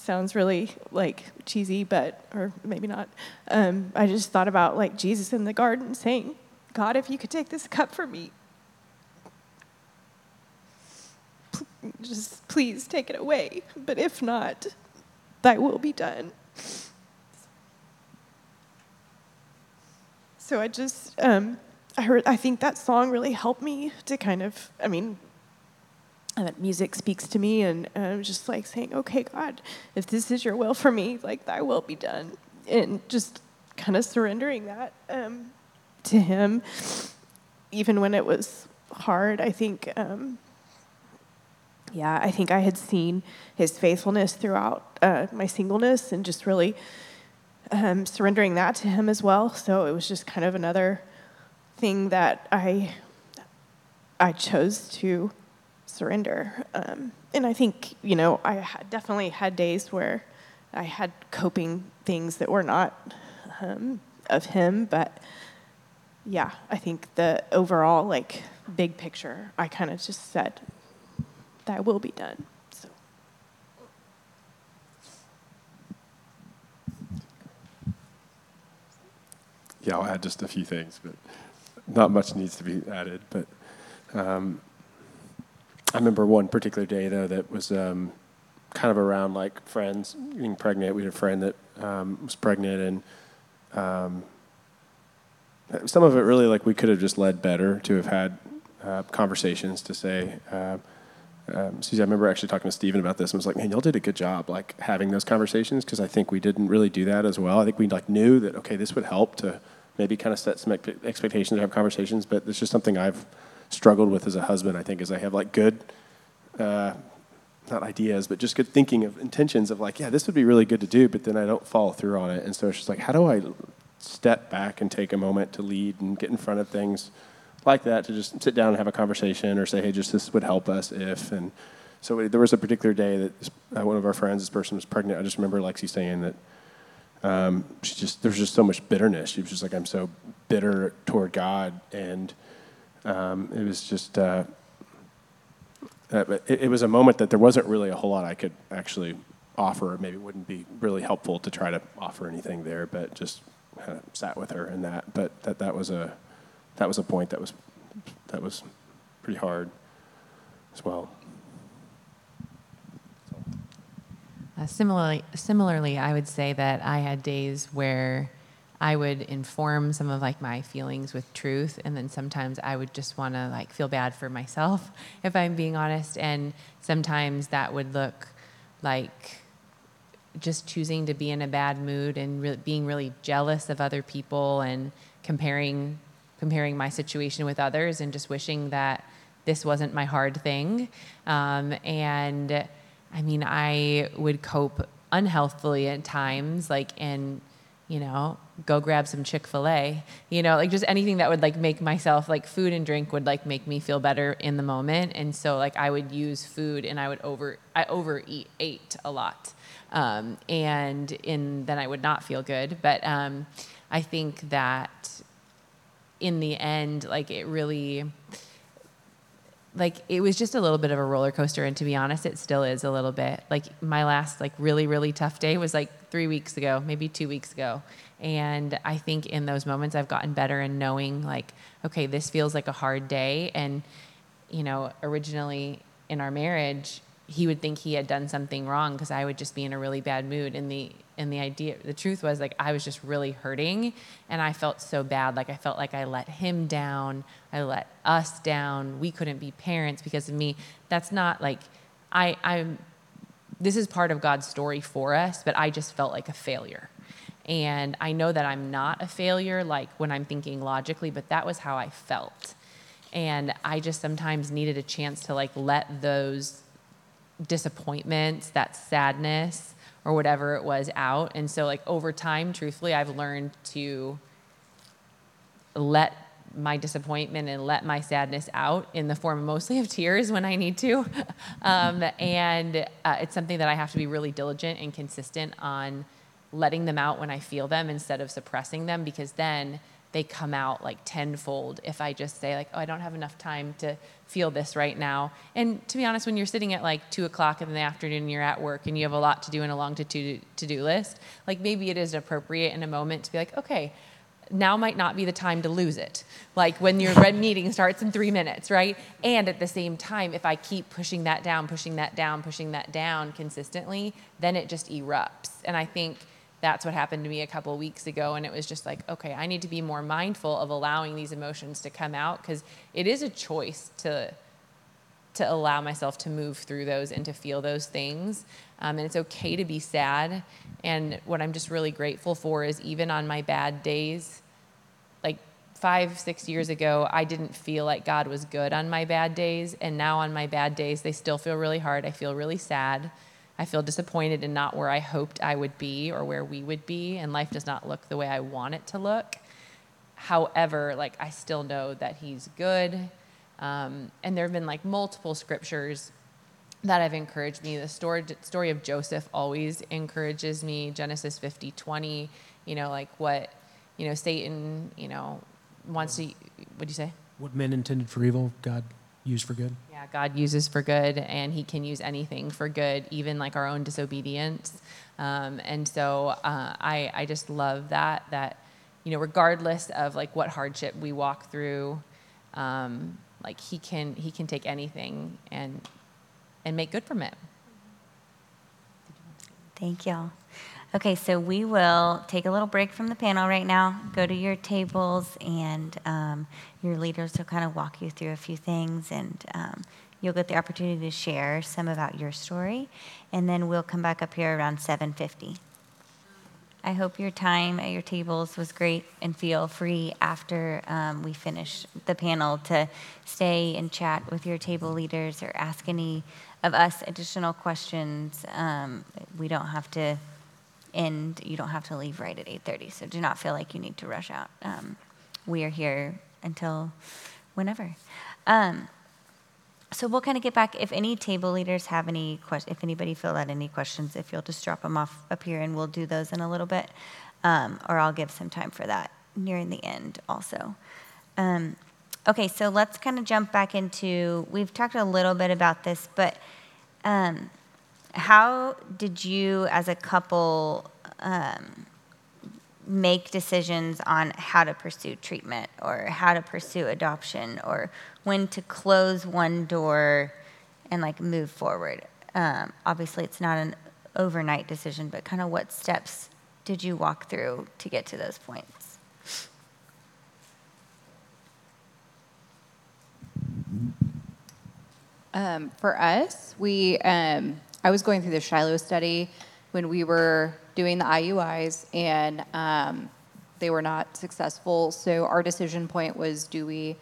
sounds really like cheesy, but or maybe not. Um, I just thought about like Jesus in the garden saying, "God, if you could take this cup from me, just please take it away. But if not, Thy will be done." So I just, um, I heard, I think that song really helped me to kind of, I mean, and that music speaks to me and, i'm just like saying okay god if this is your will for me like thy will be done and just kind of surrendering that um, to him even when it was hard i think um, yeah i think i had seen his faithfulness throughout uh, my singleness and just really um, surrendering that to him as well so it was just kind of another thing that i i chose to surrender. Um, and I think, you know, I definitely had days where I had coping things that were not um, of him, but yeah, I think the overall, like, big picture, I kind of just said, that will be done. So. Yeah, I'll add just a few things, but not much needs to be added. But um, I remember one particular day though that was um, kind of around like friends getting pregnant. We had a friend that um, was pregnant, and um, some of it really like we could have just led better to have had uh, conversations to say. Uh, um, Susie, I remember actually talking to Stephen about this and was like, man, y'all did a good job like having those conversations because I think we didn't really do that as well. I think we like knew that okay, this would help to maybe kind of set some expe- expectations, have conversations. But it's just something I've struggled with as a husband. I think is I have like good, uh, not ideas, but just good thinking of intentions of like, yeah, this would be really good to do, but then I don't follow through on it. And so it's just like, how do I step back and take a moment to lead and get in front of things like that to just sit down and have a conversation or say, hey, just this would help us if and so there was a particular day that uh, one of our friends, this person was pregnant. I just remember Lexi saying that um, she just there was just so much bitterness. She was just like, I'm so bitter toward God, and um, it was just uh, uh, it, it, was a moment that there wasn't really a whole lot I could actually offer. Maybe it wouldn't be really helpful to try to offer anything there, but just kind of sat with her in that. But that that was a that was a point that was that was pretty hard as well. Uh, similarly, similarly, I would say that I had days where I would inform some of like my feelings with truth, and then sometimes I would just want to like feel bad for myself, if I'm being honest. And sometimes that would look like just choosing to be in a bad mood and re- being really jealous of other people and comparing comparing my situation with others and just wishing that this wasn't my hard thing. Um, and I mean, I would cope unhealthily at times, like, and, you know, go grab some Chick fil A, you know, like just anything that would like make myself, like, food and drink would like make me feel better in the moment. And so, like, I would use food and I would over, I overeat, ate a lot. Um, and in, then I would not feel good. But um, I think that in the end, like, it really, like it was just a little bit of a roller coaster and to be honest it still is a little bit like my last like really really tough day was like three weeks ago maybe two weeks ago. And i think in those moments i've gotten better in knowing like okay this feels like a hard day. And you know originally in our marriage he would think he had done something wrong because i would just be in a really bad mood. And the and the idea the truth was like i was just really hurting. And i felt so bad. Like i felt like i let him down. I let us down. We couldn't be parents because of me. That's not like i i'm this is part of god's story for us but i just felt like a failure and i know that i'm not a failure like when i'm thinking logically but that was how i felt and i just sometimes needed a chance to like let those disappointments that sadness or whatever it was out. And so, like, over time, truthfully, I've learned to let my disappointment and let my sadness out in the form mostly of tears when I need to. um, and uh, it's something that I have to be really diligent and consistent on letting them out when I feel them instead of suppressing them because then they come out like tenfold if I just say like, oh, I don't have enough time to feel this right now. And to be honest, when you're sitting at like two o'clock in the afternoon, and you're at work and you have a lot to do and a long to do list, like maybe it is appropriate in a moment to be like, okay, now might not be the time to lose it. Like when your red meeting starts in three minutes, right? And at the same time, if I keep pushing that down, pushing that down, pushing that down consistently, then it just erupts. And I think that's what happened to me a couple weeks ago and it was just like okay i need to be more mindful of allowing these emotions to come out because it is a choice to to allow myself to move through those and to feel those things um, and it's okay to be sad and what i'm just really grateful for is even on my bad days five six years ago i didn't feel like god was good on my bad days and now on my bad days they still feel really hard i feel really sad I feel disappointed in not where I hoped I would be or where we would be, and life does not look the way I want it to look. However, like I still know that He's good, um, and there have been like multiple scriptures that have encouraged me. The story story of Joseph always encourages me. Genesis 50, 20, you know, like what, you know, Satan, you know, wants to. What do you say? What men intended for evil, God used for good. Yeah, God uses for good, and He can use anything for good, even like our own disobedience. Um, and so uh, I, I just love that that you know, regardless of like what hardship we walk through, um, like He can He can take anything and and make good from it. Thank you. Okay, so we will take a little break from the panel right now, go to your tables, and um, your leaders will kind of walk you through a few things, and um, you'll get the opportunity to share some about your story, and then we'll come back up here around 7:50. I hope your time at your tables was great and feel free after um, we finish the panel to stay and chat with your table leaders or ask any of us additional questions. Um, we don't have to end, you don't have to leave right at 8.30, so do not feel like you need to rush out. Um, we are here until whenever. Um, so we'll kind of get back. If any table leaders have any questions, if anybody filled out any questions, if you'll just drop them off up here and we'll do those in a little bit. Um, or I'll give some time for that nearing the end also. Um, okay, so let's kind of jump back into, we've talked a little bit about this, but um, how did you as a couple um, make decisions on how to pursue treatment or how to pursue adoption or when to close one door and like move forward. Um, obviously, it's not an overnight decision, but kind of what steps did you walk through to get to those points? Um, for us, we um, I was going through the Shiloh study when we were doing the IUIs, and um, they were not successful. So our decision point was: do we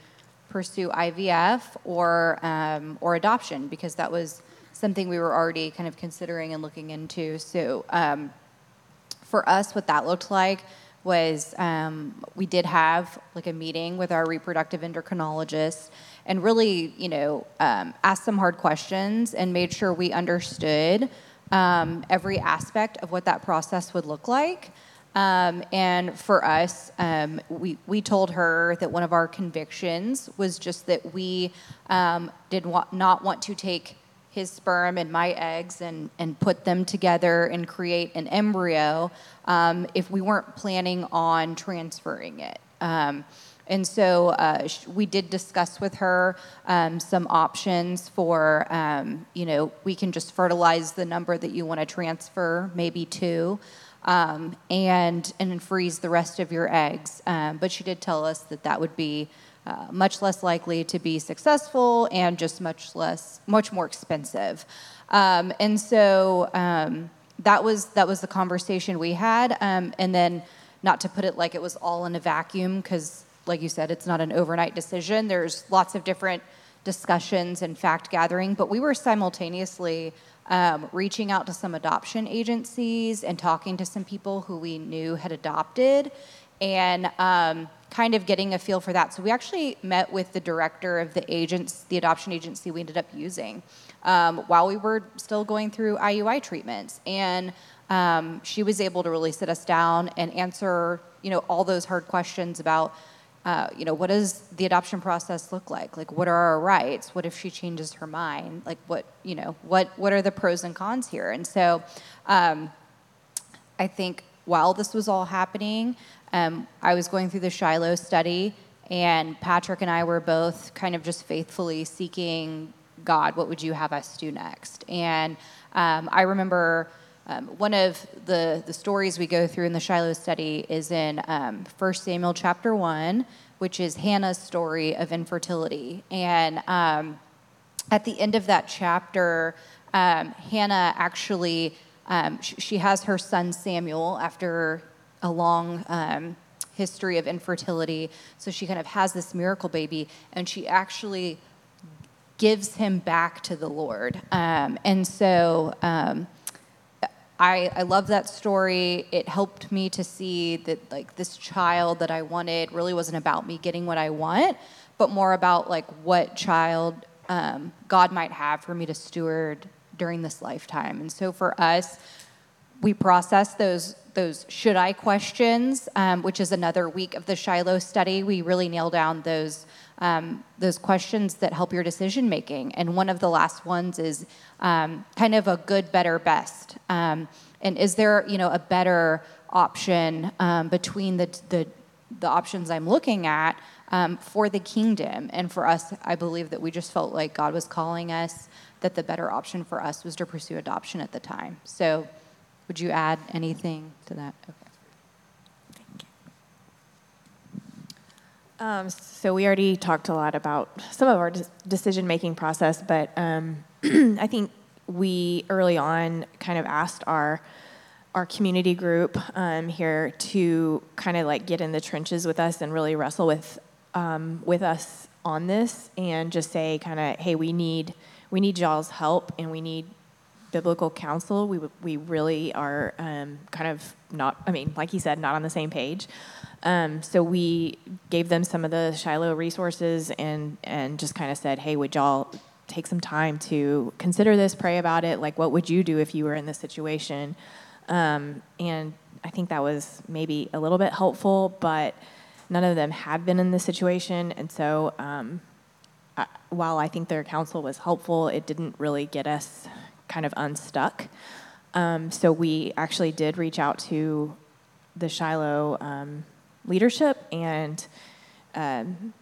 pursue IVF or um, or adoption? Because that was something we were already kind of considering and looking into. So um, for us, what that looked like was um, we did have like a meeting with our reproductive endocrinologist and really, you know, um, asked some hard questions and made sure we understood um, every aspect of what that process would look like. Um, and for us, um, we, we told her that one of our convictions was just that we um, did wa- not want to take his sperm and my eggs and, and put them together and create an embryo um, if we weren't planning on transferring it. Um, and so uh, we did discuss with her um, some options for, um, you know, we can just fertilize the number that you want to transfer, maybe two, um, and and freeze the rest of your eggs. Um, but she did tell us that that would be uh, much less likely to be successful and just much less, much more expensive. Um, and so um, that was that was the conversation we had, and then not to put it like it was all in a vacuum because like you said, it's not an overnight decision. There's lots of different discussions and fact gathering, but we were simultaneously um, reaching out to some adoption agencies and talking to some people who we knew had adopted and um, kind of getting a feel for that. So we actually met with the director of the agents, the adoption agency we ended up using um, while we were still going through IUI treatments. And um, she was able to really sit us down and answer, you know, all those hard questions about uh, you know, what does the adoption process look like? Like, what are our rights? What if she changes her mind? Like, what, you know, what, what are the pros and cons here? And so um, I think while this was all happening, um, I was going through the Shiloh study, and Patrick and I were both kind of just faithfully seeking God, what would you have us do next? And um, I remember um, one of the, the stories we go through in the Shiloh study is in um, 1 Samuel chapter 1, which is Hannah's story of infertility. And um, at the end of that chapter, um, Hannah actually, um, sh- she has her son Samuel after a long um, history of infertility. So she kind of has this miracle baby, and she actually gives him back to the Lord. and so, I, I love that story. It helped me to see that like this child that I wanted really wasn't about me getting what I want, but more about like what child um, God might have for me to steward during this lifetime. And so for us, we process those those should I questions, um, which is another week of the Shiloh study. We really nail down those um, those questions that help your decision making. And one of the last ones is um, kind of a good, better, best. Um, and is there, you know, a better option um, between the, the, the options I'm looking at um, for the kingdom? And for us, I believe that we just felt like God was calling us that the better option for us was to pursue adoption at the time. So, would you add anything to that? Okay. Um, so we already talked a lot about some of our de- decision-making process, but um, I think we early on kind of asked our our community group um, here to kind of like get in the trenches with us and really wrestle with um, with us on this and just say kind of hey we need we need y'all's help and we need biblical counsel we we really are um, kind of not i mean like he said not on the same page. Um, so we gave them some of the shiloh resources and and just kind of said hey would y'all take some time to consider this pray about it? Like what would you do if you were in this situation? Um, and I think that was maybe a little bit helpful, but none of them had been in this situation. And so um, I, while I think their counsel was helpful, it didn't really get us kind of unstuck. Um, so we actually did reach out to the Shiloh um, leadership, and um,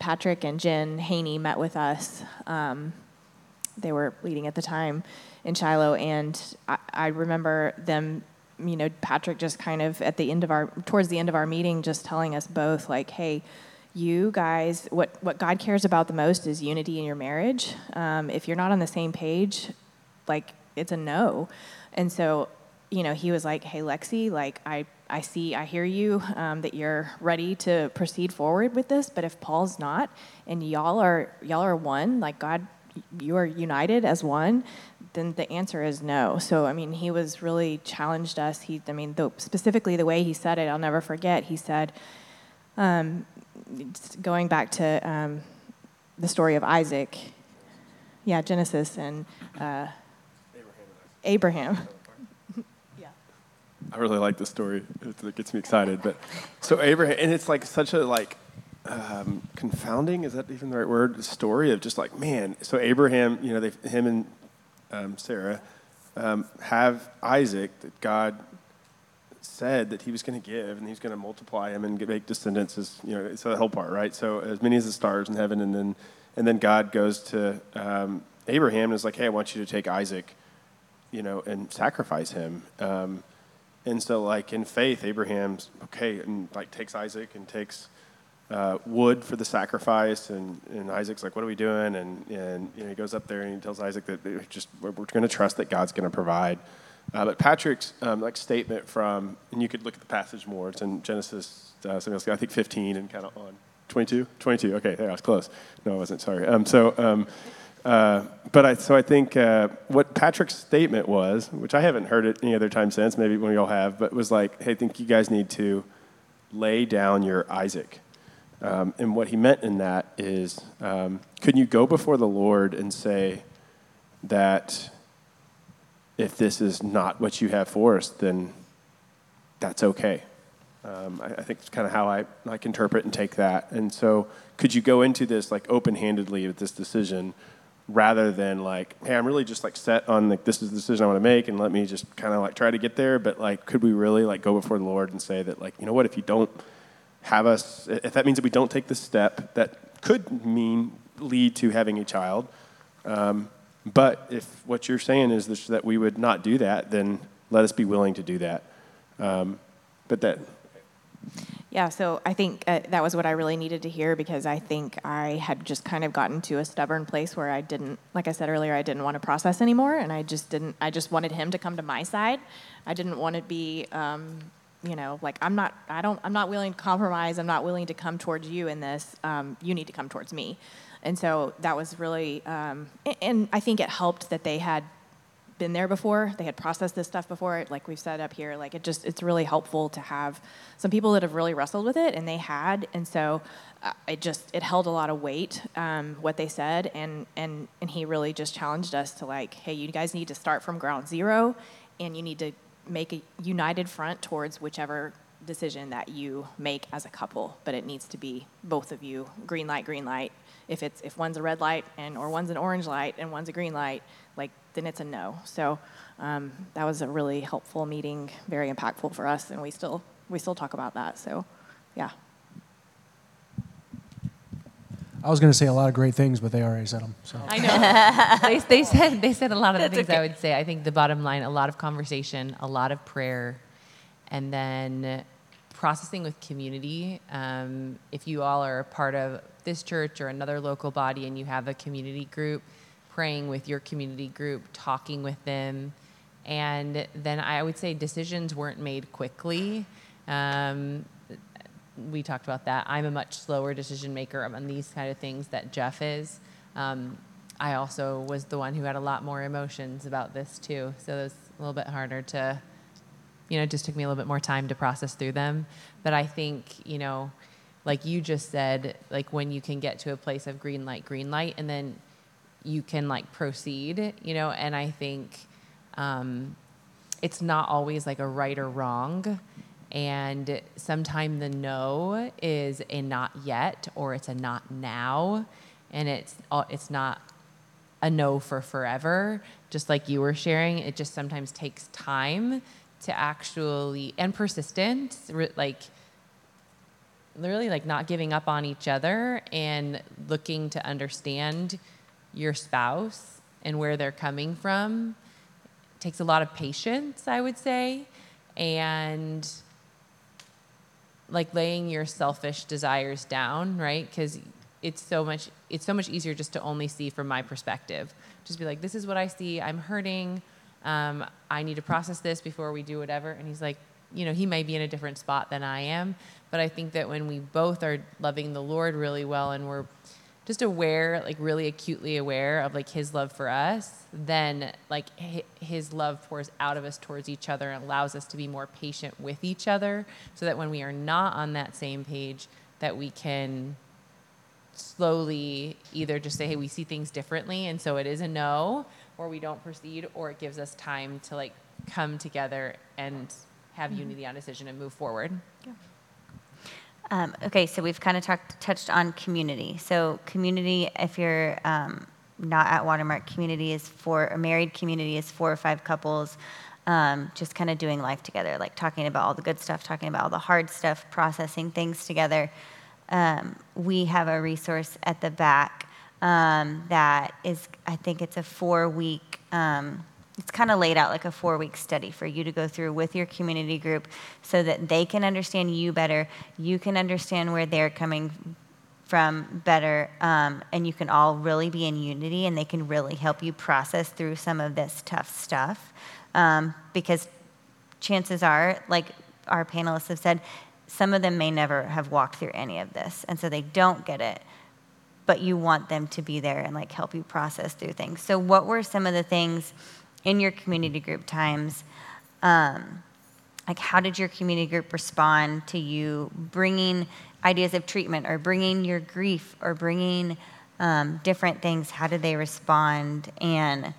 Patrick and Jen Haney met with us. Um, they were leading at the time in Shiloh, and I, I remember them you know, Patrick just kind of at the end of our, towards the end of our meeting, just telling us both, like, hey, you guys, what, what God cares about the most is unity in your marriage. Um, if you're not on the same page, like, it's a no. And so, you know, he was like, hey, Lexi, like, I, I see, I hear you, um, that you're ready to proceed forward with this, but if Paul's not, and y'all are, y'all are one, like, God you are united as one, then the answer is no. So I mean, he was really challenged us. He, I mean, the, specifically the way he said it, I'll never forget. He said, um, going back to um, the story of Isaac, yeah, Genesis and uh, Abraham. yeah. I really like the story. It gets me excited. But so Abraham, and it's like such a like um, confounding. Is that even the right word? The story of just like, man. So Abraham, you know, they, him and um, Sarah um, have Isaac that God said that he was going to give, and he's going to multiply him and make descendants. You know, it's the whole part, right? So as many as the stars in heaven, and then and then God goes to um, Abraham and is like, hey, I want you to take Isaac, you know, and sacrifice him. Um, and so, like in faith, Abraham's okay, and like takes Isaac and takes uh, wood for the sacrifice, and, and Isaac's like, "What are we doing?" And and you know, he goes up there and he tells Isaac that just we're, we're going to trust that God's going to provide. Uh, but Patrick's um, like statement from, and you could look at the passage more. It's in Genesis, uh, else, I think 15 and kind of on 22, 22. Okay, there I was close. No, I wasn't. Sorry. Um, so. Um, uh, but I, so I think uh, what Patrick's statement was, which I haven't heard it any other time since, maybe when we all have, but was like, hey, I think you guys need to lay down your Isaac. Um, and what he meant in that is, um, could you go before the Lord and say that if this is not what you have for us, then that's okay? Um, I, I, think it's kind of how I like interpret and take that. And so, could you go into this like open-handedly with this decision, rather than like, hey, I'm really just like set on like this is the decision I want to make, and let me just kind of like try to get there. But like, could we really like go before the Lord and say that like, you know what, if you don't have us, if that means that we don't take the step, that could mean lead to having a child. Um, but if what you're saying is this, that we would not do that, then let us be willing to do that. Um, but that. Yeah, so I think uh, that was what I really needed to hear because I think I had just kind of gotten to a stubborn place where I didn't, like I said earlier, I didn't want to process anymore, and I just didn't. I just wanted him to come to my side. I didn't want to be um, you know, like I'm not, I don't, I'm not willing to compromise. I'm not willing to come towards you in this. Um, you need to come towards me. And so that was really, um, and I think it helped that they had been there before. They had processed this stuff before. Like we've said up here, like it just, it's really helpful to have some people that have really wrestled with it, and they had. And so uh, it just, it held a lot of weight um, what they said, and and and he really just challenged us to like, hey, you guys need to start from ground zero, and you need to make a united front towards whichever decision that you make as a couple but it needs to be both of you green light green light if it's if one's a red light and or one's an orange light and one's a green light then it's a no so um, that was a really helpful meeting very impactful for us and we still we still talk about that so yeah I was going to say a lot of great things, but they already said them. So I know they, they said they said a lot of the things okay. I would say. I think the bottom line: a lot of conversation, a lot of prayer, and then processing with community. Um, if you all are a part of this church or another local body, and you have a community group, praying with your community group, talking with them, And then I would say decisions weren't made quickly. Um, we talked about that. I'm a much slower decision maker on these kind of things that Jeff is. Um, I also was the one who had a lot more emotions about this too, so it was a little bit harder to, you know, just took me a little bit more time to process through them. But I think, you know, like you just said, like when you can get to a place of green light, green light, and then you can like proceed, you know, and I think um, it's not always like a right or wrong. And sometimes the no is a not yet or it's a not now. And it's, it's not a no for forever. Just like you were sharing, it just sometimes takes time to actually, and persistence, like, literally like not giving up on each other and looking to understand your spouse and where they're coming from. It takes a lot of patience i would say and like laying your selfish desires down right? Because it's so much it's so much easier just to only see from my perspective. Just be like this is what i see. I'm hurting. Um, i need to process this before we do whatever. And he's like you know he may be in a different spot than i am but i think that when we both are loving the lord really well and we're just aware like really acutely aware of like his love for us then like his love pours out of us towards each other and allows us to be more patient with each other so that when we are not on that same page that we can slowly either just say hey we see things differently and so it is a no or we don't proceed or it gives us time to like come together and have mm-hmm. unity on decision and move forward yeah. Um, okay, so we've kind of talked, touched on community. So, community, if you're um, not at Watermark, community is for a married community is four or five couples, um, just kind of doing life together, like talking about all the good stuff, talking about all the hard stuff, processing things together. Um, we have a resource at the back um, that is, I think it's a four week um, it's kind of laid out like a four week study for you to go through with your community group so that they can understand you better, you can understand where they're coming from better, um, and you can all really be in unity and they can really help you process through some of this tough stuff. Um, because chances are, like our panelists have said, some of them may never have walked through any of this, and so they don't get it but you want them to be there and like help you process through things. So what were some of the things in your community group times, um, like how did your community group respond to you bringing ideas of treatment or bringing your grief or bringing um, different things? How did they respond? And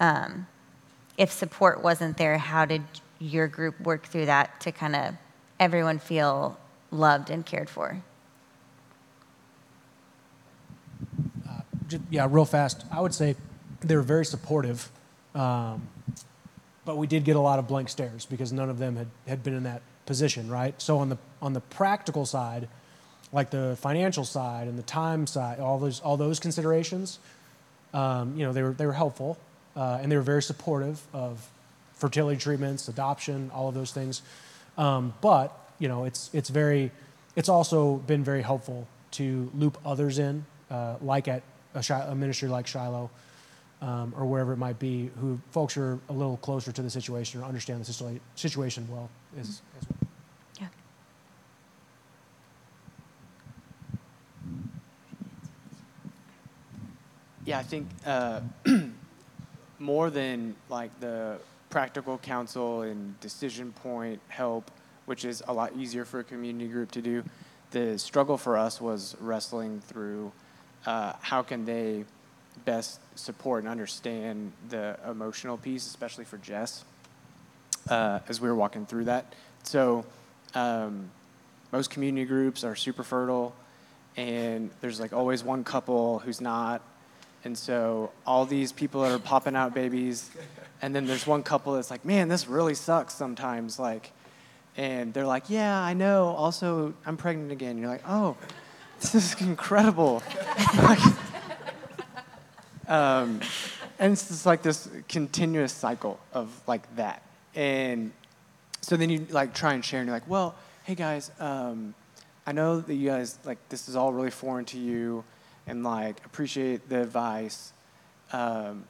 um, if support wasn't there, how did your group work through that to kind of everyone feel loved and cared for? Uh, yeah, real fast. I would say they were very supportive um, but we did get a lot of blank stares because none of them had, had been in that position, right? So on the on the practical side, like the financial side and the time side, all those all those considerations, um, you know, they were they were helpful uh, and they were very supportive of fertility treatments, adoption, all of those things. Um, but you know, it's it's very it's also been very helpful to loop others in, uh, like at a, a ministry like Shiloh um, or wherever it might be, who folks are a little closer to the situation or understand the situa- situation well as, as well. Yeah. Yeah, I think uh, more than like the practical counsel and decision point help, which is a lot easier for a community group to do, the struggle for us was wrestling through uh, how can they best support and understand the emotional piece, especially for Jess, uh, as we were walking through that. So, um, most community groups are super fertile, and there's like always one couple who's not. And so, all these people that are popping out babies, and then there's one couple that's like, man, this really sucks sometimes. Like, and they're like, yeah, I know. Also, I'm pregnant again. And you're like, oh, this is incredible. like, um, and it's just like this continuous cycle of like that. And so then you like try and share, and you're like, well, hey guys, um, I know that you guys like this is all really foreign to you, and like appreciate the advice, um,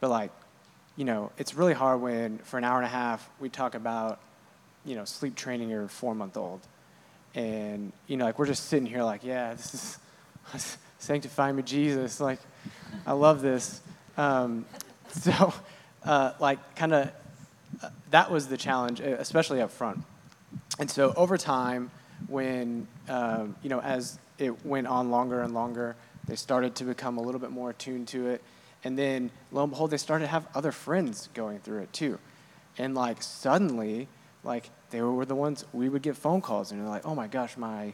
but like you know, it's really hard when for an hour and a half we talk about, you know, sleep training your four month old. And, you know, like we're just sitting here like, yeah, this is sanctify me, Jesus. Like, I love this. Um, so, uh, like, kind of, uh, that was the challenge, especially up front. And so over time, when, um, you know, as it went on longer and longer, they started to become a little bit more attuned to it. And then, lo and behold, they started to have other friends going through it too. And like suddenly, like they were the ones we would get phone calls, and they're like, "Oh my gosh, my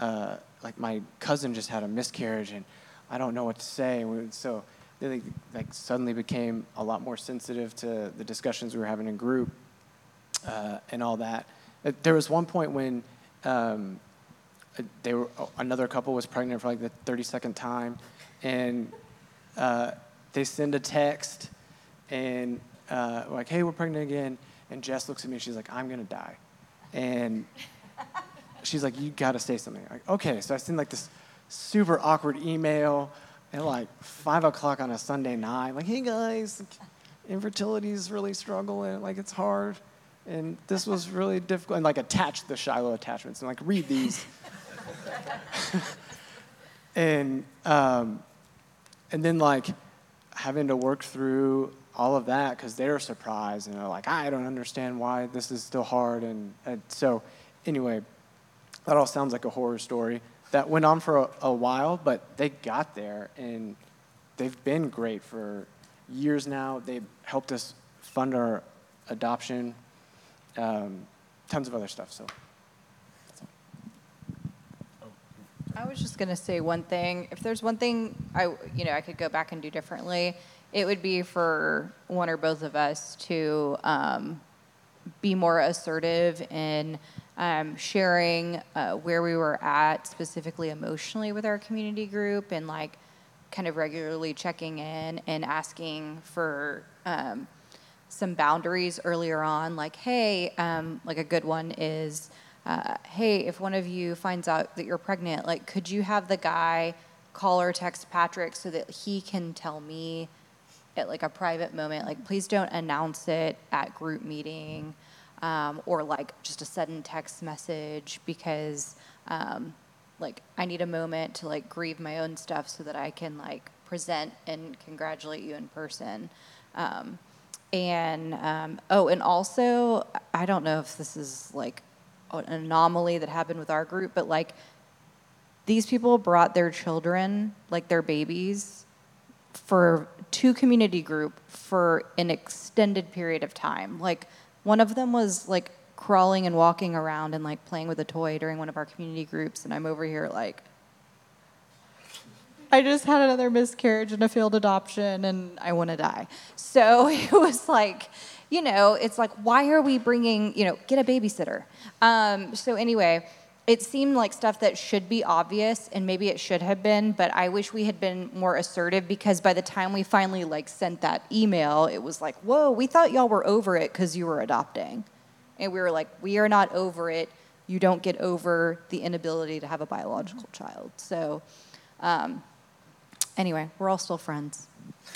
uh, like my cousin just had a miscarriage, and I don't know what to say." So they like suddenly became a lot more sensitive to the discussions we were having in group uh, and all that. Uh, there was one point when um, uh, they were another couple was pregnant for like the 32nd time, and uh, they send a text and uh, like, "Hey, we're pregnant again," and Jess looks at me she's like, "I'm gonna die," and she's like, "You gotta say something." Like, okay, so I send like this super awkward email at like five o'clock on a Sunday night, like, "Hey guys, infertility is really struggling, like it's hard." and this was really difficult. And like attach the Shiloh attachments and like read these. and um, and then like having to work through all of that because they're surprised and they're like, I don't understand why this is still hard. And, and so anyway, that all sounds like a horror story. That went on for a, a while, but they got there and they've been great for years now. They've helped us fund our adoption um, tons of other stuff. So. I was just going to say one thing. If there's one thing I, you know, I could go back and do differently, it would be for one or both of us to um, be more assertive in um, sharing uh, where we were at specifically emotionally with our community group and like kind of regularly checking in and asking for um, some boundaries earlier on, like, hey, um, like a good one is, uh, hey, if one of you finds out that you're pregnant, like, could you have the guy call or text Patrick so that he can tell me at like a private moment, like, please don't announce it at group meeting um, or like just a sudden text message because um, like I need a moment to like grieve my own stuff so that I can like present and congratulate you in person. Um, and um, oh, and also, I don't know if this is like an anomaly that happened with our group, but like these people brought their children, like their babies, for to community group for an extended period of time. Like one of them was like crawling and walking around and like playing with a toy during one of our community groups, and I'm over here like I just had another miscarriage and a failed adoption and I want to die. So it was like, you know, it's like, why are we bringing, you know, get a babysitter? Um, so anyway, it seemed like stuff that should be obvious and maybe it should have been, but I wish we had been more assertive because by the time we finally like sent that email, it was like, whoa, we thought y'all were over it because you were adopting. And we were like, we are not over it. You don't get over the inability to have a biological child. So, um, Anyway, we're all still friends.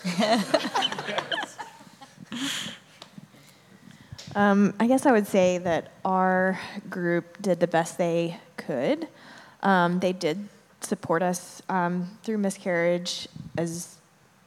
um, I guess I would say that our group did the best they could. Um, they did support us um, through miscarriage as,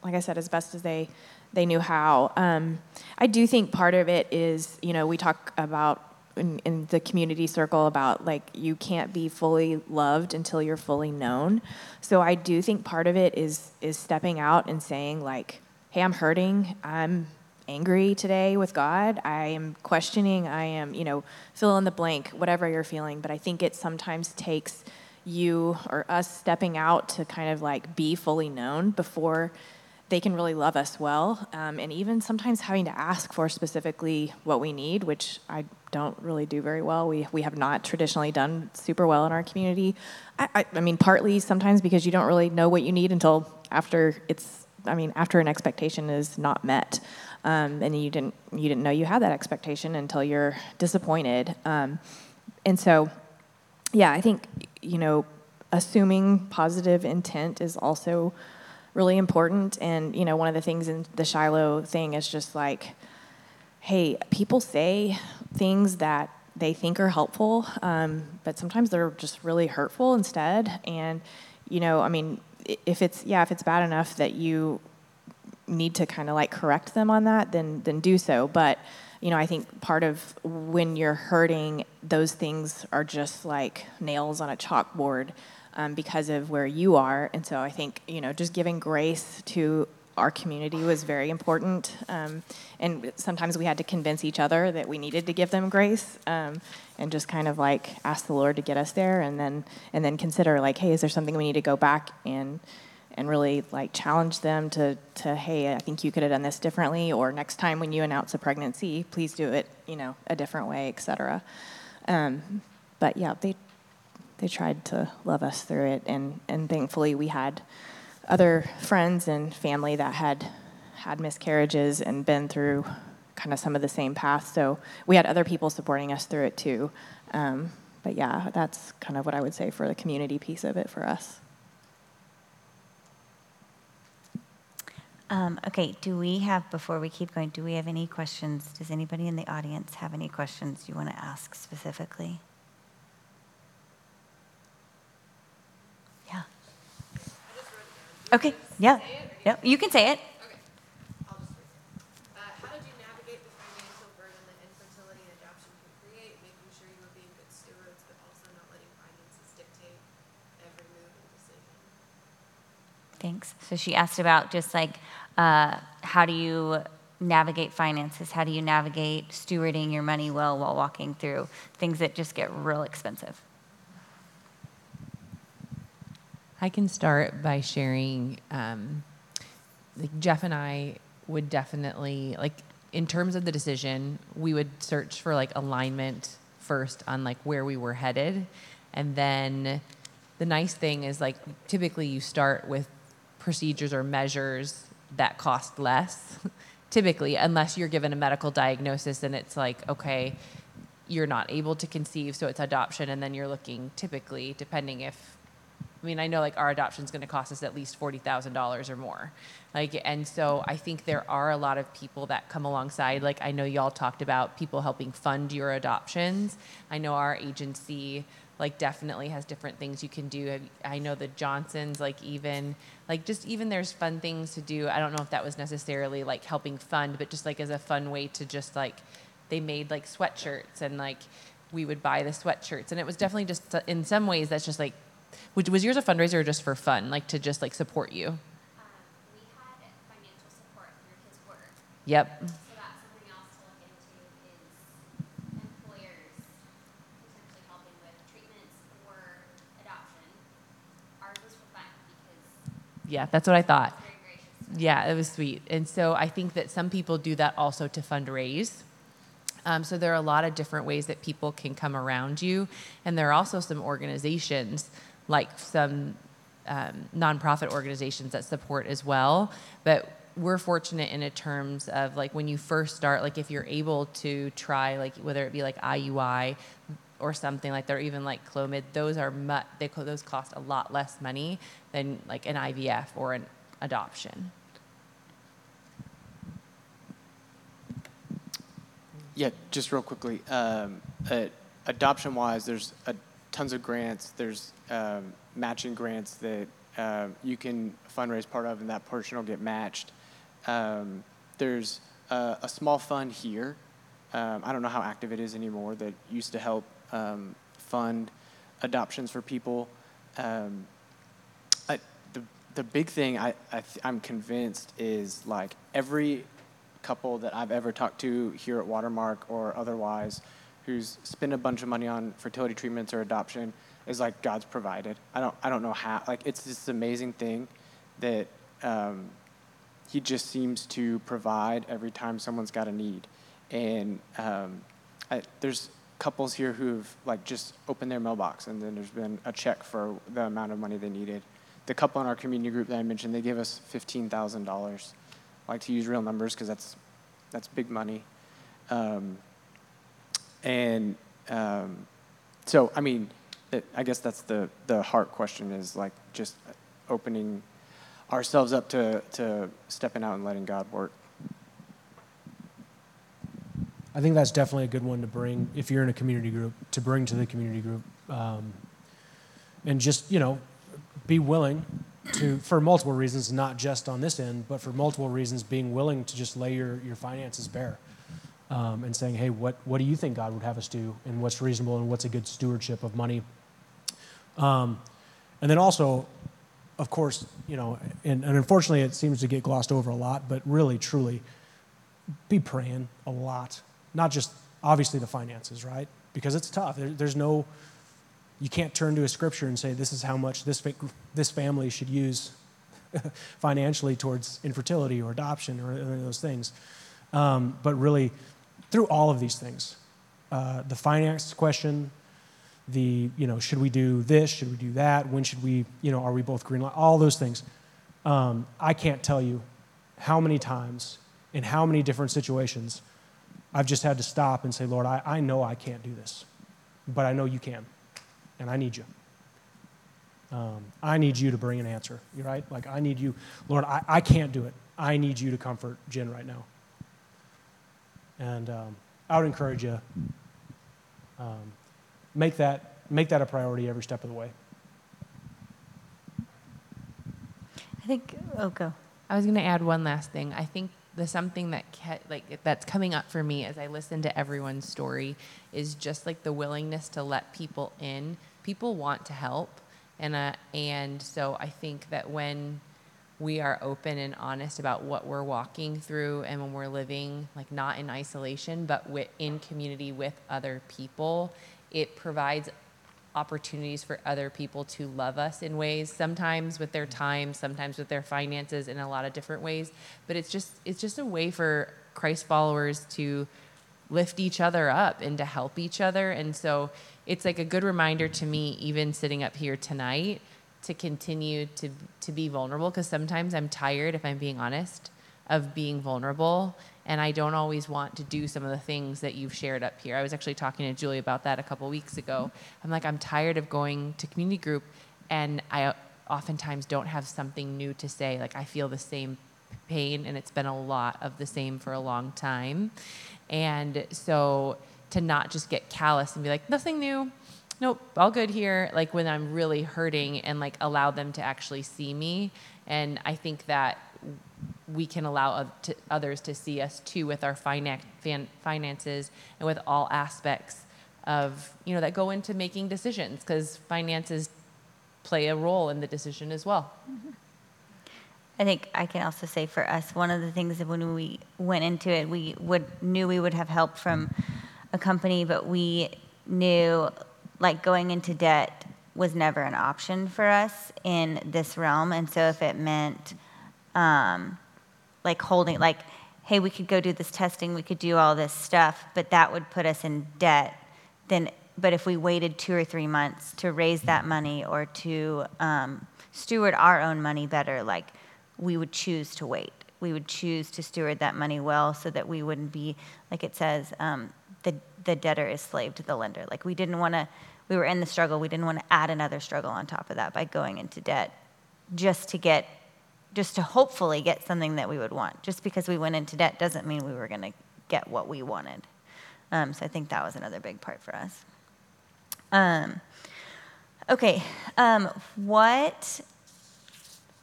like I said, as best as they they knew how. Um, I do think part of it is, you know, we talk about in, in, the community circle about like you can't be fully loved until you're fully known. So I do think part of it is is stepping out and saying like, "Hey, I'm hurting. I'm angry today with God. I am questioning. I am, you know, fill in the blank, whatever you're feeling." But I think it sometimes takes you or us stepping out to kind of like be fully known before they can really love us well. Um, and even sometimes having to ask for specifically what we need, which I don't really do very well. We, we have not traditionally done super well in our community. I, I, I mean, partly sometimes because you don't really know what you need until after it's, I mean, after an expectation is not met. Um, and you didn't, you didn't know you had that expectation until you're disappointed. Um, and so, yeah, I think, you know, assuming positive intent is also really important. And, you know, one of the things in the Shiloh thing is just like, hey, people say things that they think are helpful, um, but sometimes they're just really hurtful instead. And, you know, I mean, if it's, yeah, if it's bad enough that you need to kind of like correct them on that, then, then do so. But, you know, I think part of when you're hurting, those things are just like nails on a chalkboard um, because of where you are. And so I think, you know, just giving grace to our community was very important. Um, and sometimes we had to convince each other that we needed to give them grace um, and just kind of like ask the Lord to get us there and then, and then consider like, hey, is there something we need to go back and, and really like challenge them to, to, hey, I think you could have done this differently, or next time when you announce a pregnancy, please do it, you know, a different way, etc. Um, but yeah, they, they tried to love us through it, and, and thankfully we had other friends and family that had had miscarriages and been through kind of some of the same path. So we had other people supporting us through it too. Um, but yeah, that's kind of what I would say for the community piece of it for us. Um, okay, do we have, before we keep going, do we have any questions? Does anybody in the audience have any questions you want to ask specifically? Yeah. Okay, yeah. Yep, you can say it. Okay, I'll just read it. Uh, how did you navigate the financial burden that infertility and adoption can create, making sure you were being good stewards, but also not letting finances dictate every move and decision? Thanks. So she asked about just like uh, how do you navigate finances? How do you navigate stewarding your money well while walking through things that just get real expensive? I can start by sharing. Um, like Jeff and I would definitely like in terms of the decision, we would search for like alignment first on like where we were headed, and then the nice thing is like typically you start with procedures or measures that cost less. typically, unless you're given a medical diagnosis and it's like okay, you're not able to conceive, so it's adoption, and then you're looking typically depending if I mean, I know like our adoption is going to cost us at least forty thousand dollars or more, like, and so I think there are a lot of people that come alongside. Like, I know y'all talked about people helping fund your adoptions. I know our agency like definitely has different things you can do. I know the Johnsons like even like just even there's fun things to do. I don't know if that was necessarily like helping fund, but just like as a fun way to just like they made like sweatshirts and like we would buy the sweatshirts and it was definitely just in some ways that's just like was, was yours a fundraiser or just for fun, like to just like support you? Um, we had financial support through his work. Yep. So that's something else to look into is employers potentially helping with treatments or adoption. Ours was for fun because Yeah, that's what I thought. Yeah, it was sweet. And so I think that some people do that also to fundraise. Um, so there are a lot of different ways that people can come around you. And there are also some organizations, like some um, nonprofit organizations that support as well. But we're fortunate in terms of like when you first start, like if you're able to try, like whether it be like IUI or something like or even like Clomid, those are mu- they those cost a lot less money than like an IVF or an adoption. Yeah, just real quickly. Um, uh, adoption wise, there's uh tons of grants. There's um, matching grants that um, you can fundraise part of, and that portion will get matched. Um, there's a, a small fund here. Um, I don't know how active it is anymore. That used to help um, fund adoptions for people. Um, I, the the big thing I, I I'm convinced is like every couple that I've ever talked to here at Watermark or otherwise who's spent a bunch of money on fertility treatments or adoption is like God's provided. I don't I don't know how like it's this amazing thing that um, he just seems to provide every time someone's got a need. And um, I, there's couples here who've like just opened their mailbox and then there's been a check for the amount of money they needed. The couple in our community group that I mentioned, they gave us fifteen thousand dollars. I like to use real numbers because that's that's big money. Um, and um, so, I mean, it, I guess that's the the heart question is like just opening ourselves up to, to stepping out and letting God work. I think that's definitely a good one to bring if you're in a community group to bring to the community group, um, and just you know, be willing to for multiple reasons, not just on this end, but for multiple reasons, being willing to just lay your your finances bare, um, and saying, hey, what what do you think God would have us do, and what's reasonable, and what's a good stewardship of money. Um, and then also, of course, you know, and, and unfortunately, it seems to get glossed over a lot, but really, truly, be praying a lot not just obviously the finances, right? Because it's tough. There, there's no, you can't turn to a scripture and say, this is how much this, this family should use financially towards infertility or adoption or, those things. Um, but really, through all of these things, uh, the finance question, the, you know, should we do this? Should we do that? When should we, you know, are we both green light? All those things. Um, I can't tell you how many times in how many different situations I've just had to stop and say, Lord, I, I know I can't do this, but I know you can, and I need you. Um, I need you to bring an answer, you right? Like, I need you. Lord, I, I can't do it. I need you to comfort Jen right now. And um, I would encourage you, um, make, that, make that a priority every step of the way. I think, oh, go. I was going to add one last thing. I think the something that ke- like that's coming up for me as I listen to everyone's story is just like the willingness to let people in. People want to help, and uh, and so I think that when we are open and honest about what we're walking through, and when we're living like not in isolation but in community with other people, it provides opportunities for other people to love us in ways sometimes with their time sometimes with their finances in a lot of different ways. But it's just it's just a way for christ followers to lift each other up and to help each other. And so it's like a good reminder to me even sitting up here tonight to continue to to be vulnerable because sometimes i'm tired if i'm being honest of being vulnerable and I don't always want to do some of the things that you've shared up here. I was actually talking to Julie about that a couple weeks ago. I'm like, I'm tired of going to community group, and I oftentimes don't have something new to say. Like, I feel the same pain, and it's been a lot of the same for a long time. And so to not just get callous and be like, nothing new, nope, all good here, like when I'm really hurting, and like allow them to actually see me. And I think that we can allow others to see us too with our finances and with all aspects of you know that go into making decisions because finances play a role in the decision as well. Mm-hmm. I think I can also say for us, one of the things that when we went into it, we would knew we would have help from a company, but we knew like going into debt was never an option for us in this realm, and so if it meant um, like holding, like, hey, we could go do this testing, we could do all this stuff, but that would put us in debt. Then, but if we waited two or three months to raise that money or to um, steward our own money better, like, we would choose to wait. We would choose to steward that money well so that we wouldn't be, like it says, um, the, the debtor is slave to the lender. Like, we didn't want to, we were in the struggle, we didn't want to add another struggle on top of that by going into debt just to get just to hopefully get something that we would want. Just because we went into debt doesn't mean we were going to get what we wanted. Um, so I think that was another big part for us. Um, okay, um, what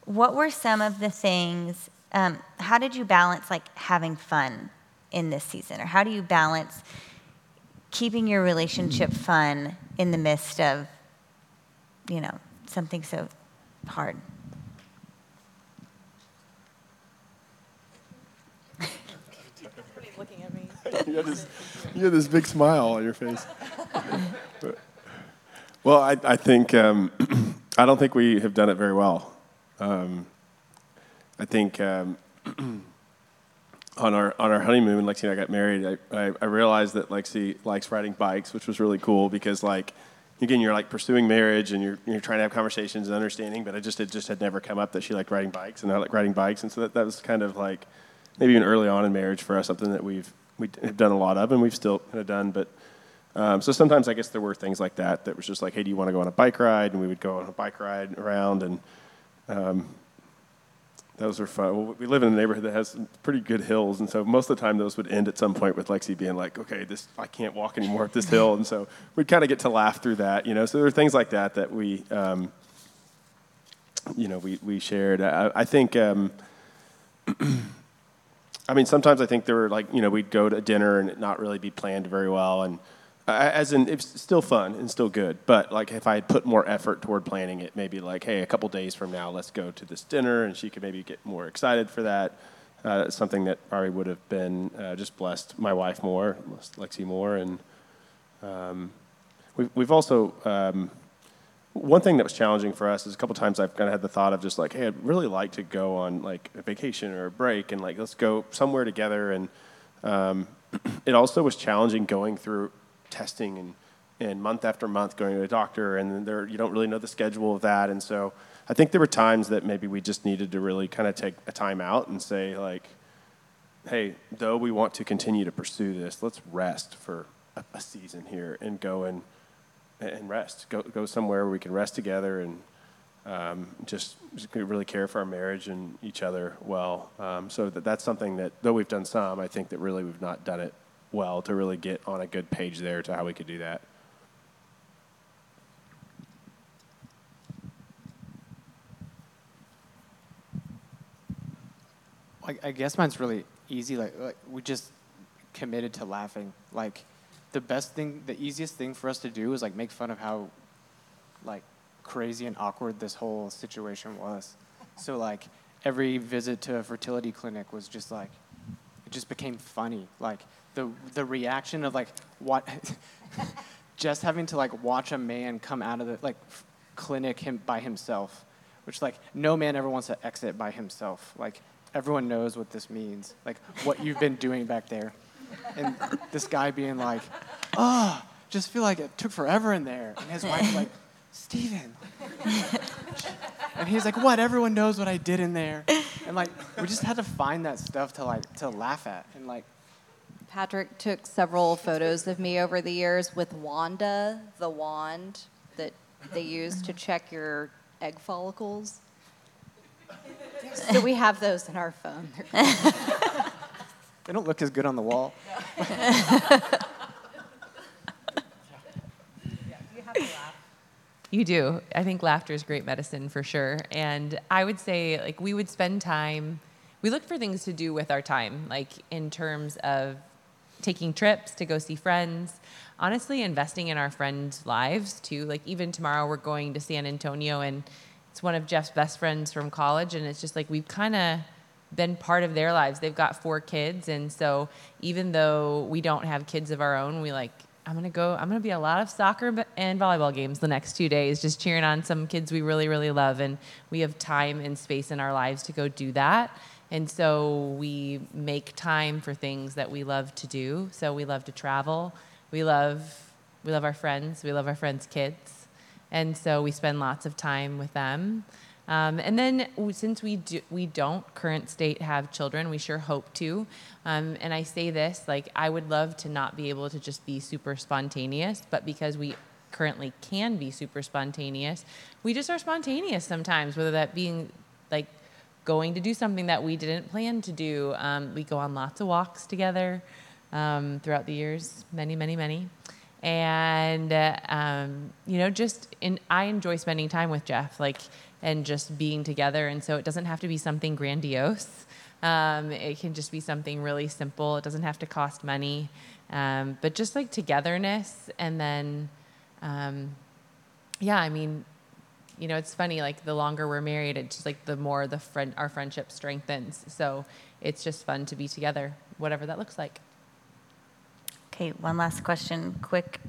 what were some of the things? Um, how did you balance like having fun in this season, or how do you balance keeping your relationship fun in the midst of you know something so hard? you, had this, you had this big smile on your face. well, I, I think um, I don't think we have done it very well. Um, I think um, on our on our honeymoon, Lexi and I got married. I, I, I realized that Lexi likes riding bikes, which was really cool because like again, you're like pursuing marriage and you're, you're trying to have conversations and understanding, but I just, it just had never come up that she liked riding bikes and I like riding bikes. And so that, that was kind of like, maybe even early on in marriage for us, something that we've we have done a lot of, and we've still kind of done. But um, so sometimes I guess there were things like that that was just like, hey, do you want to go on a bike ride? And we would go on a bike ride around, and um, those were fun. Well, we live in a neighborhood that has pretty good hills, and so most of the time those would end at some point with Lexi being like, "Okay, this I can't walk anymore up this hill," and so we'd kind of get to laugh through that, you know. So there are things like that that we, um, you know, we we shared. I, I think. I mean, sometimes I think there were like, you know, we'd go to dinner and not really be planned very well, and as in it's still fun and still good. But like if i had put more effort toward planning it maybe like hey a couple days from now let's go to this dinner and she could maybe get more excited for that. Uh, something that probably would have been uh, just blessed my wife more lexi more. And um, we've, we've also um, one thing that was challenging for us is a couple times i've kind of had the thought of just like hey i'd really like to go on like a vacation or a break and like let's go somewhere together and um, it also was challenging going through testing and, and month after month going to a doctor, and there, you don't really know the schedule of that. And so I think there were times that maybe we just needed to really kind of take a time out and say, like, hey, though we want to continue to pursue this, let's rest for a, a season here and go and, and rest. Go, go somewhere where we can rest together and um, just, just, really care for our marriage and each other well. Um, so that, that's something that, though we've done some, I think that really we've not done it well to really get on a good page there to how we could do that. I, guess mine's really easy. Like, like we just committed to laughing. Like the best thing, the easiest thing for us to do is like make fun of how like crazy and awkward this whole situation was. So like every visit to a fertility clinic was just like it just became funny. Like the the reaction of like what just having to like watch a man come out of the like clinic him by himself, which like no man ever wants to exit by himself. Like everyone knows what this means. Like what you've been doing back there, and this guy being like, oh, just feel like it took forever in there, and his wife like, Steven. and he's like, what? Everyone knows what I did in there. And like, we just had to find that stuff to like to laugh at and like Patrick took several photos of me over the years with Wanda, the wand that they use to check your egg follicles. So we have those in our phone. they don't look as good on the wall. You do. I think laughter is great medicine for sure. And I would say, like, we would spend time, we look for things to do with our time, like, in terms of taking trips to go see friends, honestly, investing in our friends' lives too. Like, even tomorrow, we're going to San Antonio, and it's one of Jeff's best friends from college, and it's just like we've kind of been part of their lives. They've got four kids, and so even though we don't have kids of our own, we like, I'm gonna go, I'm gonna be a lot of soccer and volleyball games the next two days, just cheering on some kids we really, really love. And we have time and space in our lives to go do that. And so we make time for things that we love to do. So we love to travel. We love we love our friends. We love our friends' kids. And so we spend lots of time with them. Um, and then since we do, we don't current state have children, we sure hope to. Um, and I say this like I would love to not be able to just be super spontaneous, but because we currently can be super spontaneous, we just are spontaneous sometimes. Whether that being like going to do something that we didn't plan to do. Um, we go on lots of walks together um, throughout the years, many, many, many. And, uh, um, you know, just in, I enjoy spending time with Jeff, like, and just being together. And so it doesn't have to be something grandiose. Um, it can just be something really simple. It doesn't have to cost money. Um, but just like togetherness and then, um, yeah, I mean, you know, it's funny, like the longer we're married, it's just like the more the friend, our friendship strengthens. So it's just fun to be together, whatever that looks like. Okay, one last question, quick.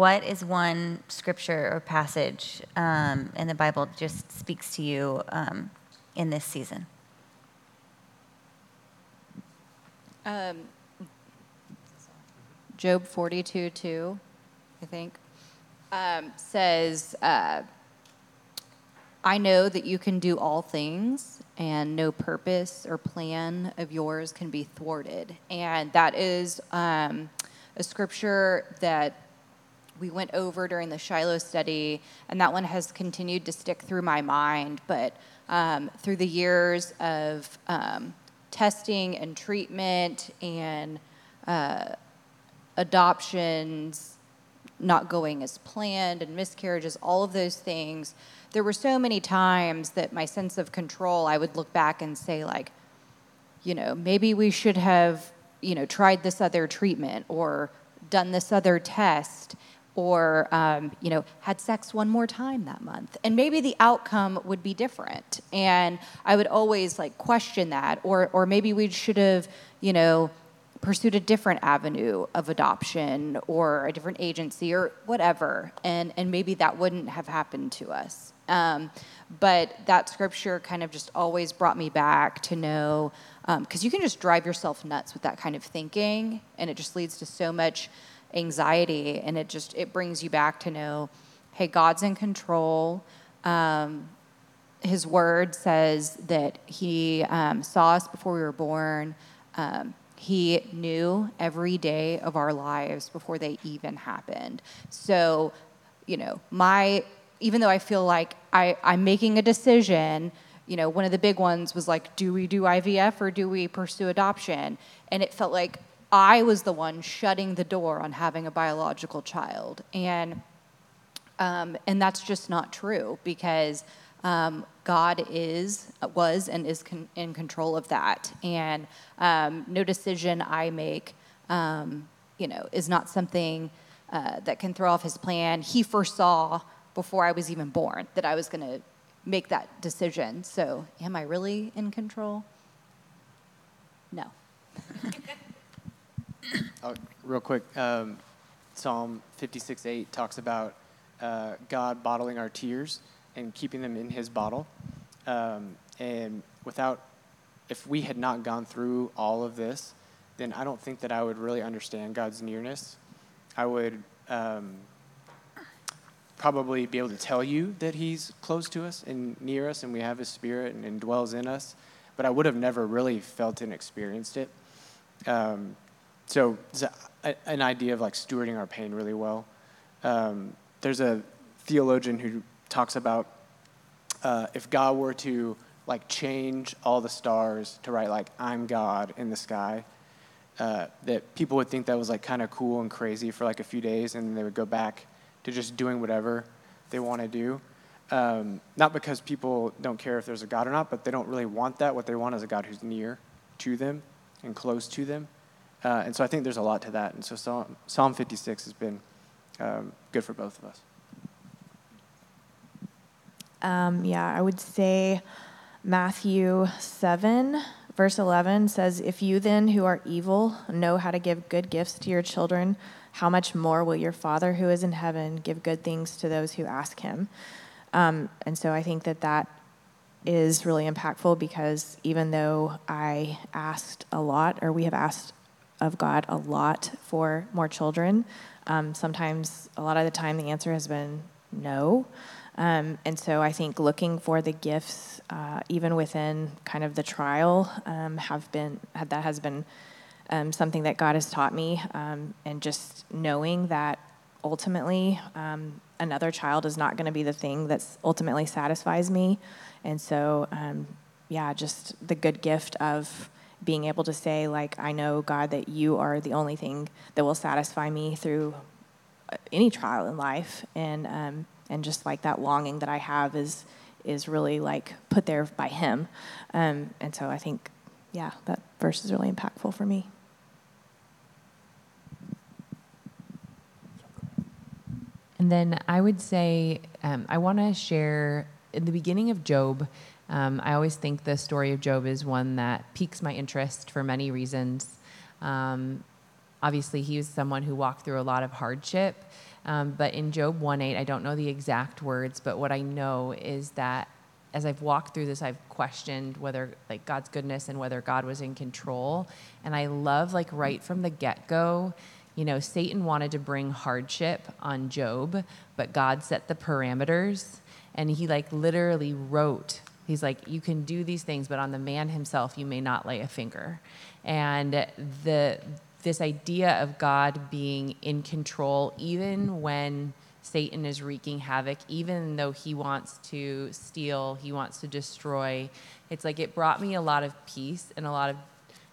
What is one scripture or passage um, in the Bible just speaks to you um, in this season? Um, Job 42 2, I think, um, says, uh, I know that you can do all things, and no purpose or plan of yours can be thwarted. And that is um, a scripture that we went over during the Shiloh study, and that one has continued to stick through my mind. But um, through the years of um, testing and treatment and uh, adoptions not going as planned and miscarriages, all of those things, there were so many times that my sense of control, I would look back and say, like, you know, maybe we should have, you know, tried this other treatment or done this other test or, um, you know, had sex one more time that month. And maybe the outcome would be different. And I would always like question that. Or, or maybe we should have, you know, pursued a different avenue of adoption or a different agency or whatever. And, and maybe that wouldn't have happened to us. Um, but that scripture kind of just always brought me back to know, because um, you can just drive yourself nuts with that kind of thinking, and it just leads to so much anxiety, and it just it brings you back to know, hey, God's in control. Um, his word says that He um, saw us before we were born. Um, he knew every day of our lives before they even happened. So, you know, my even though I feel like I, I'm making a decision, you know, one of the big ones was like, do we do IVF or do we pursue adoption? And it felt like I was the one shutting the door on having a biological child. And, um, and that's just not true because um, God is, was, and is con- in control of that. And um, no decision I make, um, you know, is not something uh, that can throw off his plan. He foresaw before I was even born that I was going to make that decision. So, am I really in control? No. oh, real quick, um, Psalm 56 8 talks about uh, God bottling our tears and keeping them in his bottle. Um, and without, if we had not gone through all of this, then I don't think that I would really understand God's nearness. I would um, probably be able to tell you that he's close to us and near us and we have his spirit and, and dwells in us, but I would have never really felt and experienced it. Um, so a, an idea of like stewarding our pain really well. Um, there's a theologian who talks about uh, if God were to like change all the stars to write like I'm God in the sky, uh, that people would think that was like kind of cool and crazy for like a few days, and then they would go back to just doing whatever they want to do. Um, not because people don't care if there's a God or not, but they don't really want that. What they want is a God who's near to them and close to them. Uh, and so I think there's a lot to that. And so Psalm, Psalm 56 has been um, good for both of us. Um, yeah, I would say Matthew 7, verse 11 says, If you then who are evil know how to give good gifts to your children, how much more will your Father who is in heaven give good things to those who ask him? Um, and so I think that that is really impactful because even though I asked a lot, or we have asked of God a lot for more children, um, sometimes a lot of the time the answer has been no. Um, and so I think looking for the gifts, uh, even within kind of the trial, um, have been that has been um, something that God has taught me, um, and just knowing that ultimately um, another child is not going to be the thing that ultimately satisfies me. And so, um, yeah, just the good gift of being able to say, like, I know, God, that you are the only thing that will satisfy me through uh, any trial in life. And, um, and just like that longing that I have is, is really like put there by Him. Um, and so I think, yeah, that verse is really impactful for me. And then I would say um, I want to share in the beginning of Job. Um, I always think the story of Job is one that piques my interest for many reasons. Um, obviously, he was someone who walked through a lot of hardship. Um, but in Job 1:8, I don't know the exact words, but what I know is that as I've walked through this, I've questioned whether like God's goodness and whether God was in control. And I love like right from the get-go you know, Satan wanted to bring hardship on Job, but God set the parameters and he like literally wrote He's like, you can do these things, but on the man himself, you may not lay a finger. And the this idea of God being in control, even when Satan is wreaking havoc, even though he wants to steal, he wants to destroy. It's like it brought me a lot of peace and a lot of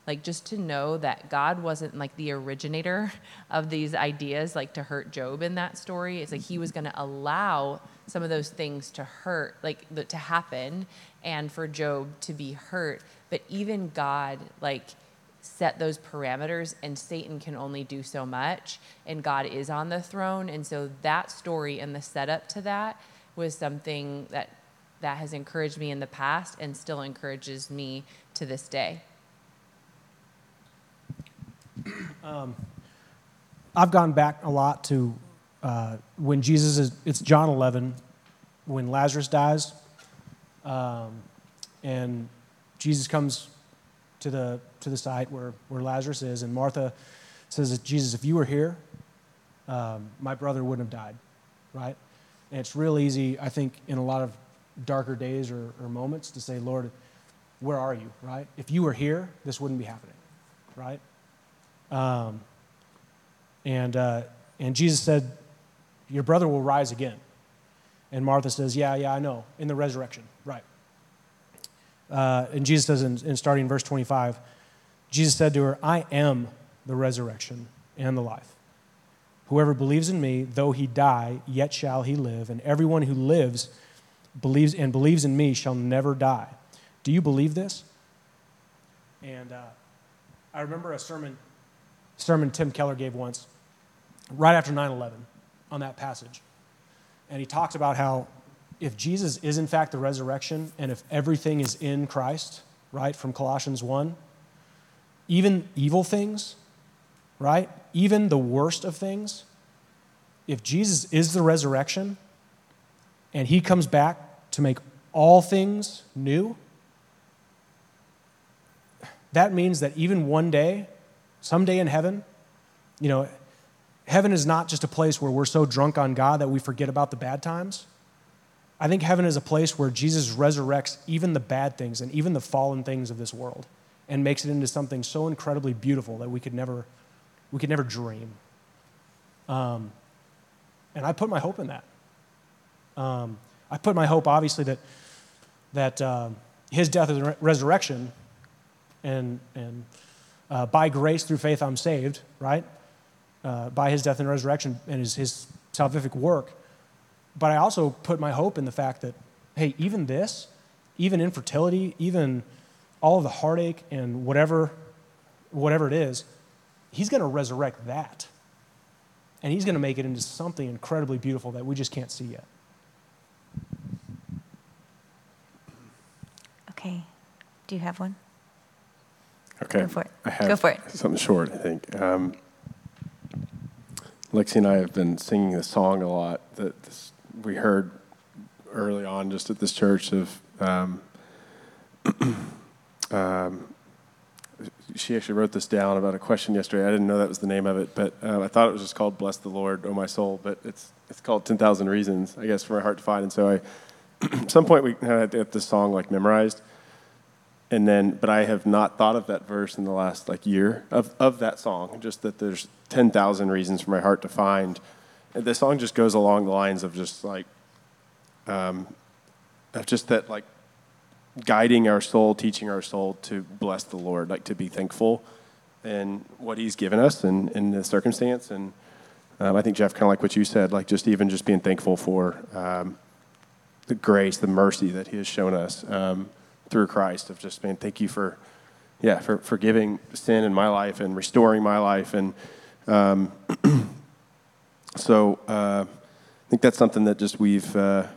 like just to know that God wasn't like the originator of these ideas, like to hurt Job in that story. It's like he was going to allow some of those things to hurt, like to happen, and for Job to be hurt. But even God, like, set those parameters, and Satan can only do so much, and God is on the throne. And so that story and the setup to that was something that that has encouraged me in the past and still encourages me to this day. Um, I've gone back a lot to uh, when Jesus is, it's John 11, when Lazarus dies, um, and Jesus comes to the, to the site where, where Lazarus is, and Martha says, Jesus, if you were here, um, my brother wouldn't have died, right? And it's real easy, I think, in a lot of darker days or, or moments to say, Lord, where are you, right? If you were here, this wouldn't be happening, right? Um, and, uh, and Jesus said, Your brother will rise again. And Martha says, Yeah, yeah, I know, in the resurrection, right. Uh, and Jesus says, in, in starting in verse 25, Jesus said to her, I am the resurrection and the life. Whoever believes in me, though he die, yet shall he live. And everyone who lives believes and believes in me shall never die. Do you believe this? And uh, I remember a sermon sermon Tim Keller gave once, right after 9 11, on that passage. And he talks about how if Jesus is in fact the resurrection and if everything is in Christ, right, from Colossians 1, even evil things, right, even the worst of things, if Jesus is the resurrection and he comes back to make all things new, that means that even one day Someday in heaven, you know, heaven is not just a place where we're so drunk on God that we forget about the bad times. I think heaven is a place where Jesus resurrects even the bad things and even the fallen things of this world and makes it into something so incredibly beautiful that we could never, we could never dream. Um, and I put my hope in that. Um, I put my hope, obviously, that, that uh, his death and resurrection and, and uh, by grace through faith I'm saved, right? Uh, by his death and resurrection and his, his salvific work. But I also put my hope in the fact that, hey, even this, even infertility, even all of the heartache and whatever, whatever it is, he's going to resurrect that. And he's going to make it into something incredibly beautiful that we just can't see yet. Okay. Do you have one? Okay. Go for it. I have Go for it. Something short, I think. Um, Lexi and I have been singing this song a lot that this, we heard early on just at this church of. Um, um, she actually wrote this down about a question yesterday. I didn't know that was the name of it, but uh, I thought it was just called "Bless the Lord, O My Soul." But it's it's called Ten Thousand Reasons, I guess, for my heart to find. And so I, at some point, we had this song like memorized, and then but i have not thought of that verse in the last like year of, of that song just that there's 10000 reasons for my heart to find. And the song just goes along the lines of just like um, of just that like guiding our soul teaching our soul to bless the lord like to be thankful in what he's given us and in the circumstance. And um, i think jeff kind of like what you said like just even just being thankful for um, the grace the mercy that he has shown us. Um, through Christ of just, man, thank you for, yeah, for forgiving sin in my life and restoring my life. And um, so uh, I think that's something that just we've, uh,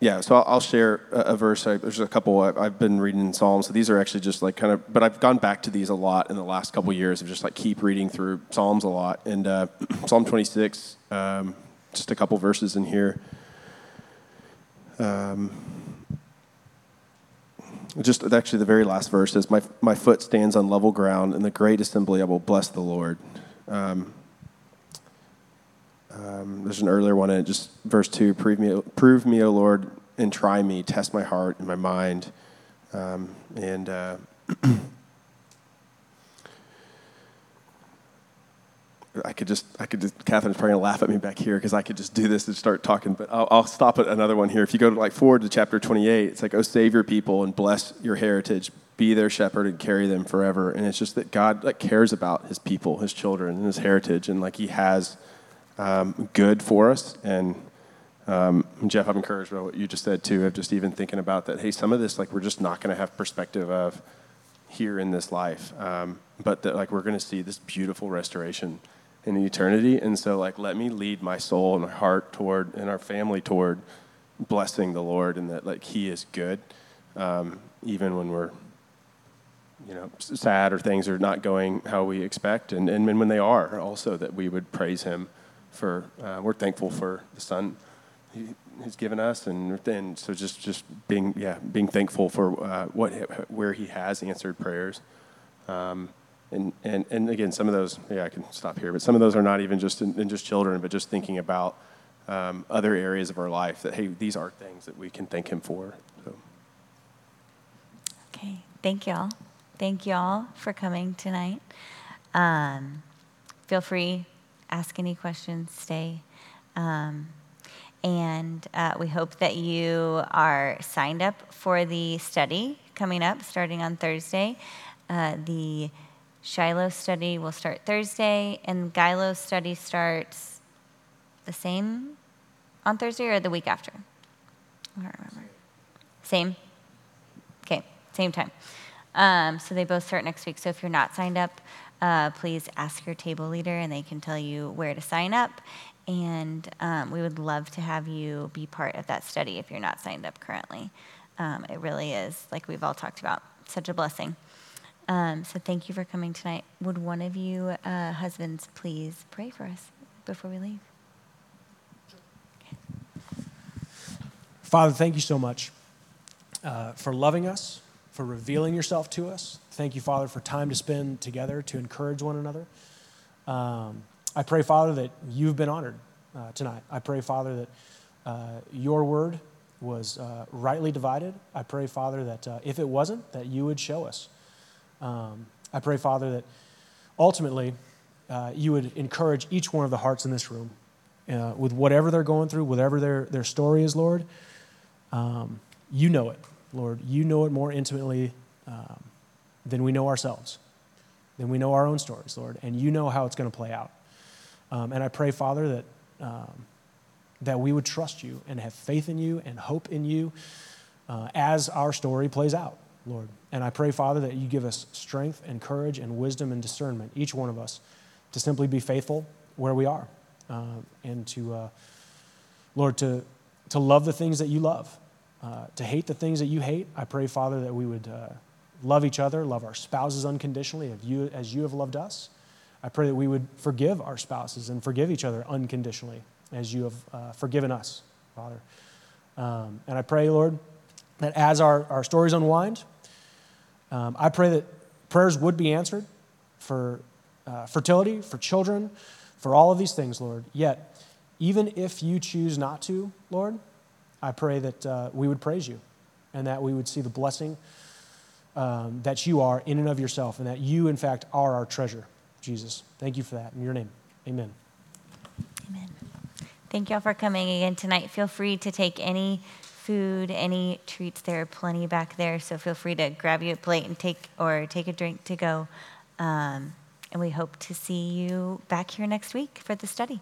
yeah, so I'll, I'll share a, a verse. I, there's a couple I've, I've, been reading in Psalms. So these are actually just like kind of, but I've gone back to these a lot in the last couple years of just like keep reading through Psalms a lot. And uh, Psalm 26, um, just a couple verses in here. Um, just actually the very last verse is "My my foot stands on level ground, in the great assembly I will bless the Lord." Um, um, there's an earlier one in just verse two: "Prove me, prove me, O Lord, and try me, test my heart and my mind." Um, and uh, I could just, I could just, Catherine's probably gonna laugh at me back here because I could just do this and start talking, but I'll, I'll stop at another one here. If you go to like forward to chapter 28, it's like, oh, save your people and bless your heritage, be their shepherd and carry them forever. And it's just that God like cares about his people, his children, and his heritage, and like he has um, good for us. And um, Jeff, I'm encouraged by what you just said too, of just even thinking about that. Hey, some of this, like, we're just not to have perspective of here in this life, um, but that like we're to see this beautiful restoration in eternity. And so, like, let me lead my soul and my heart toward, and our family toward blessing the Lord, and that like He is good, um, even when we're you know, sad or things are not going how we expect, and, and when they are, also that we would praise Him for. Uh, we're thankful for the Son he, He's given us, and then so just just being yeah being thankful for uh, what where He has answered prayers. Um, and, and, and again, some of those, yeah, I can stop here, but some of those are not even just in, in just children, but just thinking about um, other areas of our life that, hey, these are things that we can thank Him for. So. Okay, thank y'all. Thank y'all for coming tonight. Um, feel free, ask any questions, stay. Um, and uh, we hope that you are signed up for the study coming up starting on Thursday. Uh, the Shiloh study will start Thursday, and Gilo study starts the same on Thursday or the week after? I don't remember. Same? Okay, same time. Um, so they both start next week. So if you're not signed up, uh, please ask your table leader and they can tell you where to sign up. And um, we would love to have you be part of that study if you're not signed up currently. Um, it really is, like we've all talked about, such a blessing. Um, so thank you for coming tonight. Would one of you uh, husbands please pray for us before we leave? Father, thank you so much uh, for loving us, for revealing yourself to us. Thank you, Father, for time to spend together to encourage one another. Um, I pray, Father, that you've been honored uh, tonight. I pray, Father, that uh, your word was uh, rightly divided. I pray, Father, that uh, if it wasn't, that you would show us. Um, I pray, Father, that ultimately uh, you would encourage each one of the hearts in this room uh, with whatever they're going through, whatever their, their story is, Lord. Um, you know it, Lord. You know it more intimately um, than we know ourselves, than we know our own stories, Lord. And you know how it's going to play out. Um, and I pray, Father, that, um, that we would trust you and have faith in you and hope in you uh, as our story plays out, Lord. And I pray, Father, that you give us strength and courage and wisdom and discernment, each one of us, to simply be faithful where we are uh, and to, uh, Lord, to, to love the things that you love, uh, to hate the things that you hate. I pray, Father, that we would uh, love each other, love our spouses unconditionally as you, as you have loved us. I pray that we would forgive our spouses and forgive each other unconditionally as you have uh, forgiven us, Father. Um, and I pray, Lord, that as our, our stories unwind, um, I pray that prayers would be answered for uh, fertility, for children, for all of these things, Lord. Yet, even if you choose not to, Lord, I pray that uh, we would praise you and that we would see the blessing um, that you are in and of yourself and that you, in fact, are our treasure, Jesus. Thank you for that. In your name, amen. Amen. Thank y'all for coming again tonight. Feel free to take any food, any treats. There are plenty back there, so feel free to grab your plate and take or take a drink to go. Um, and we hope to see you back here next week for the study.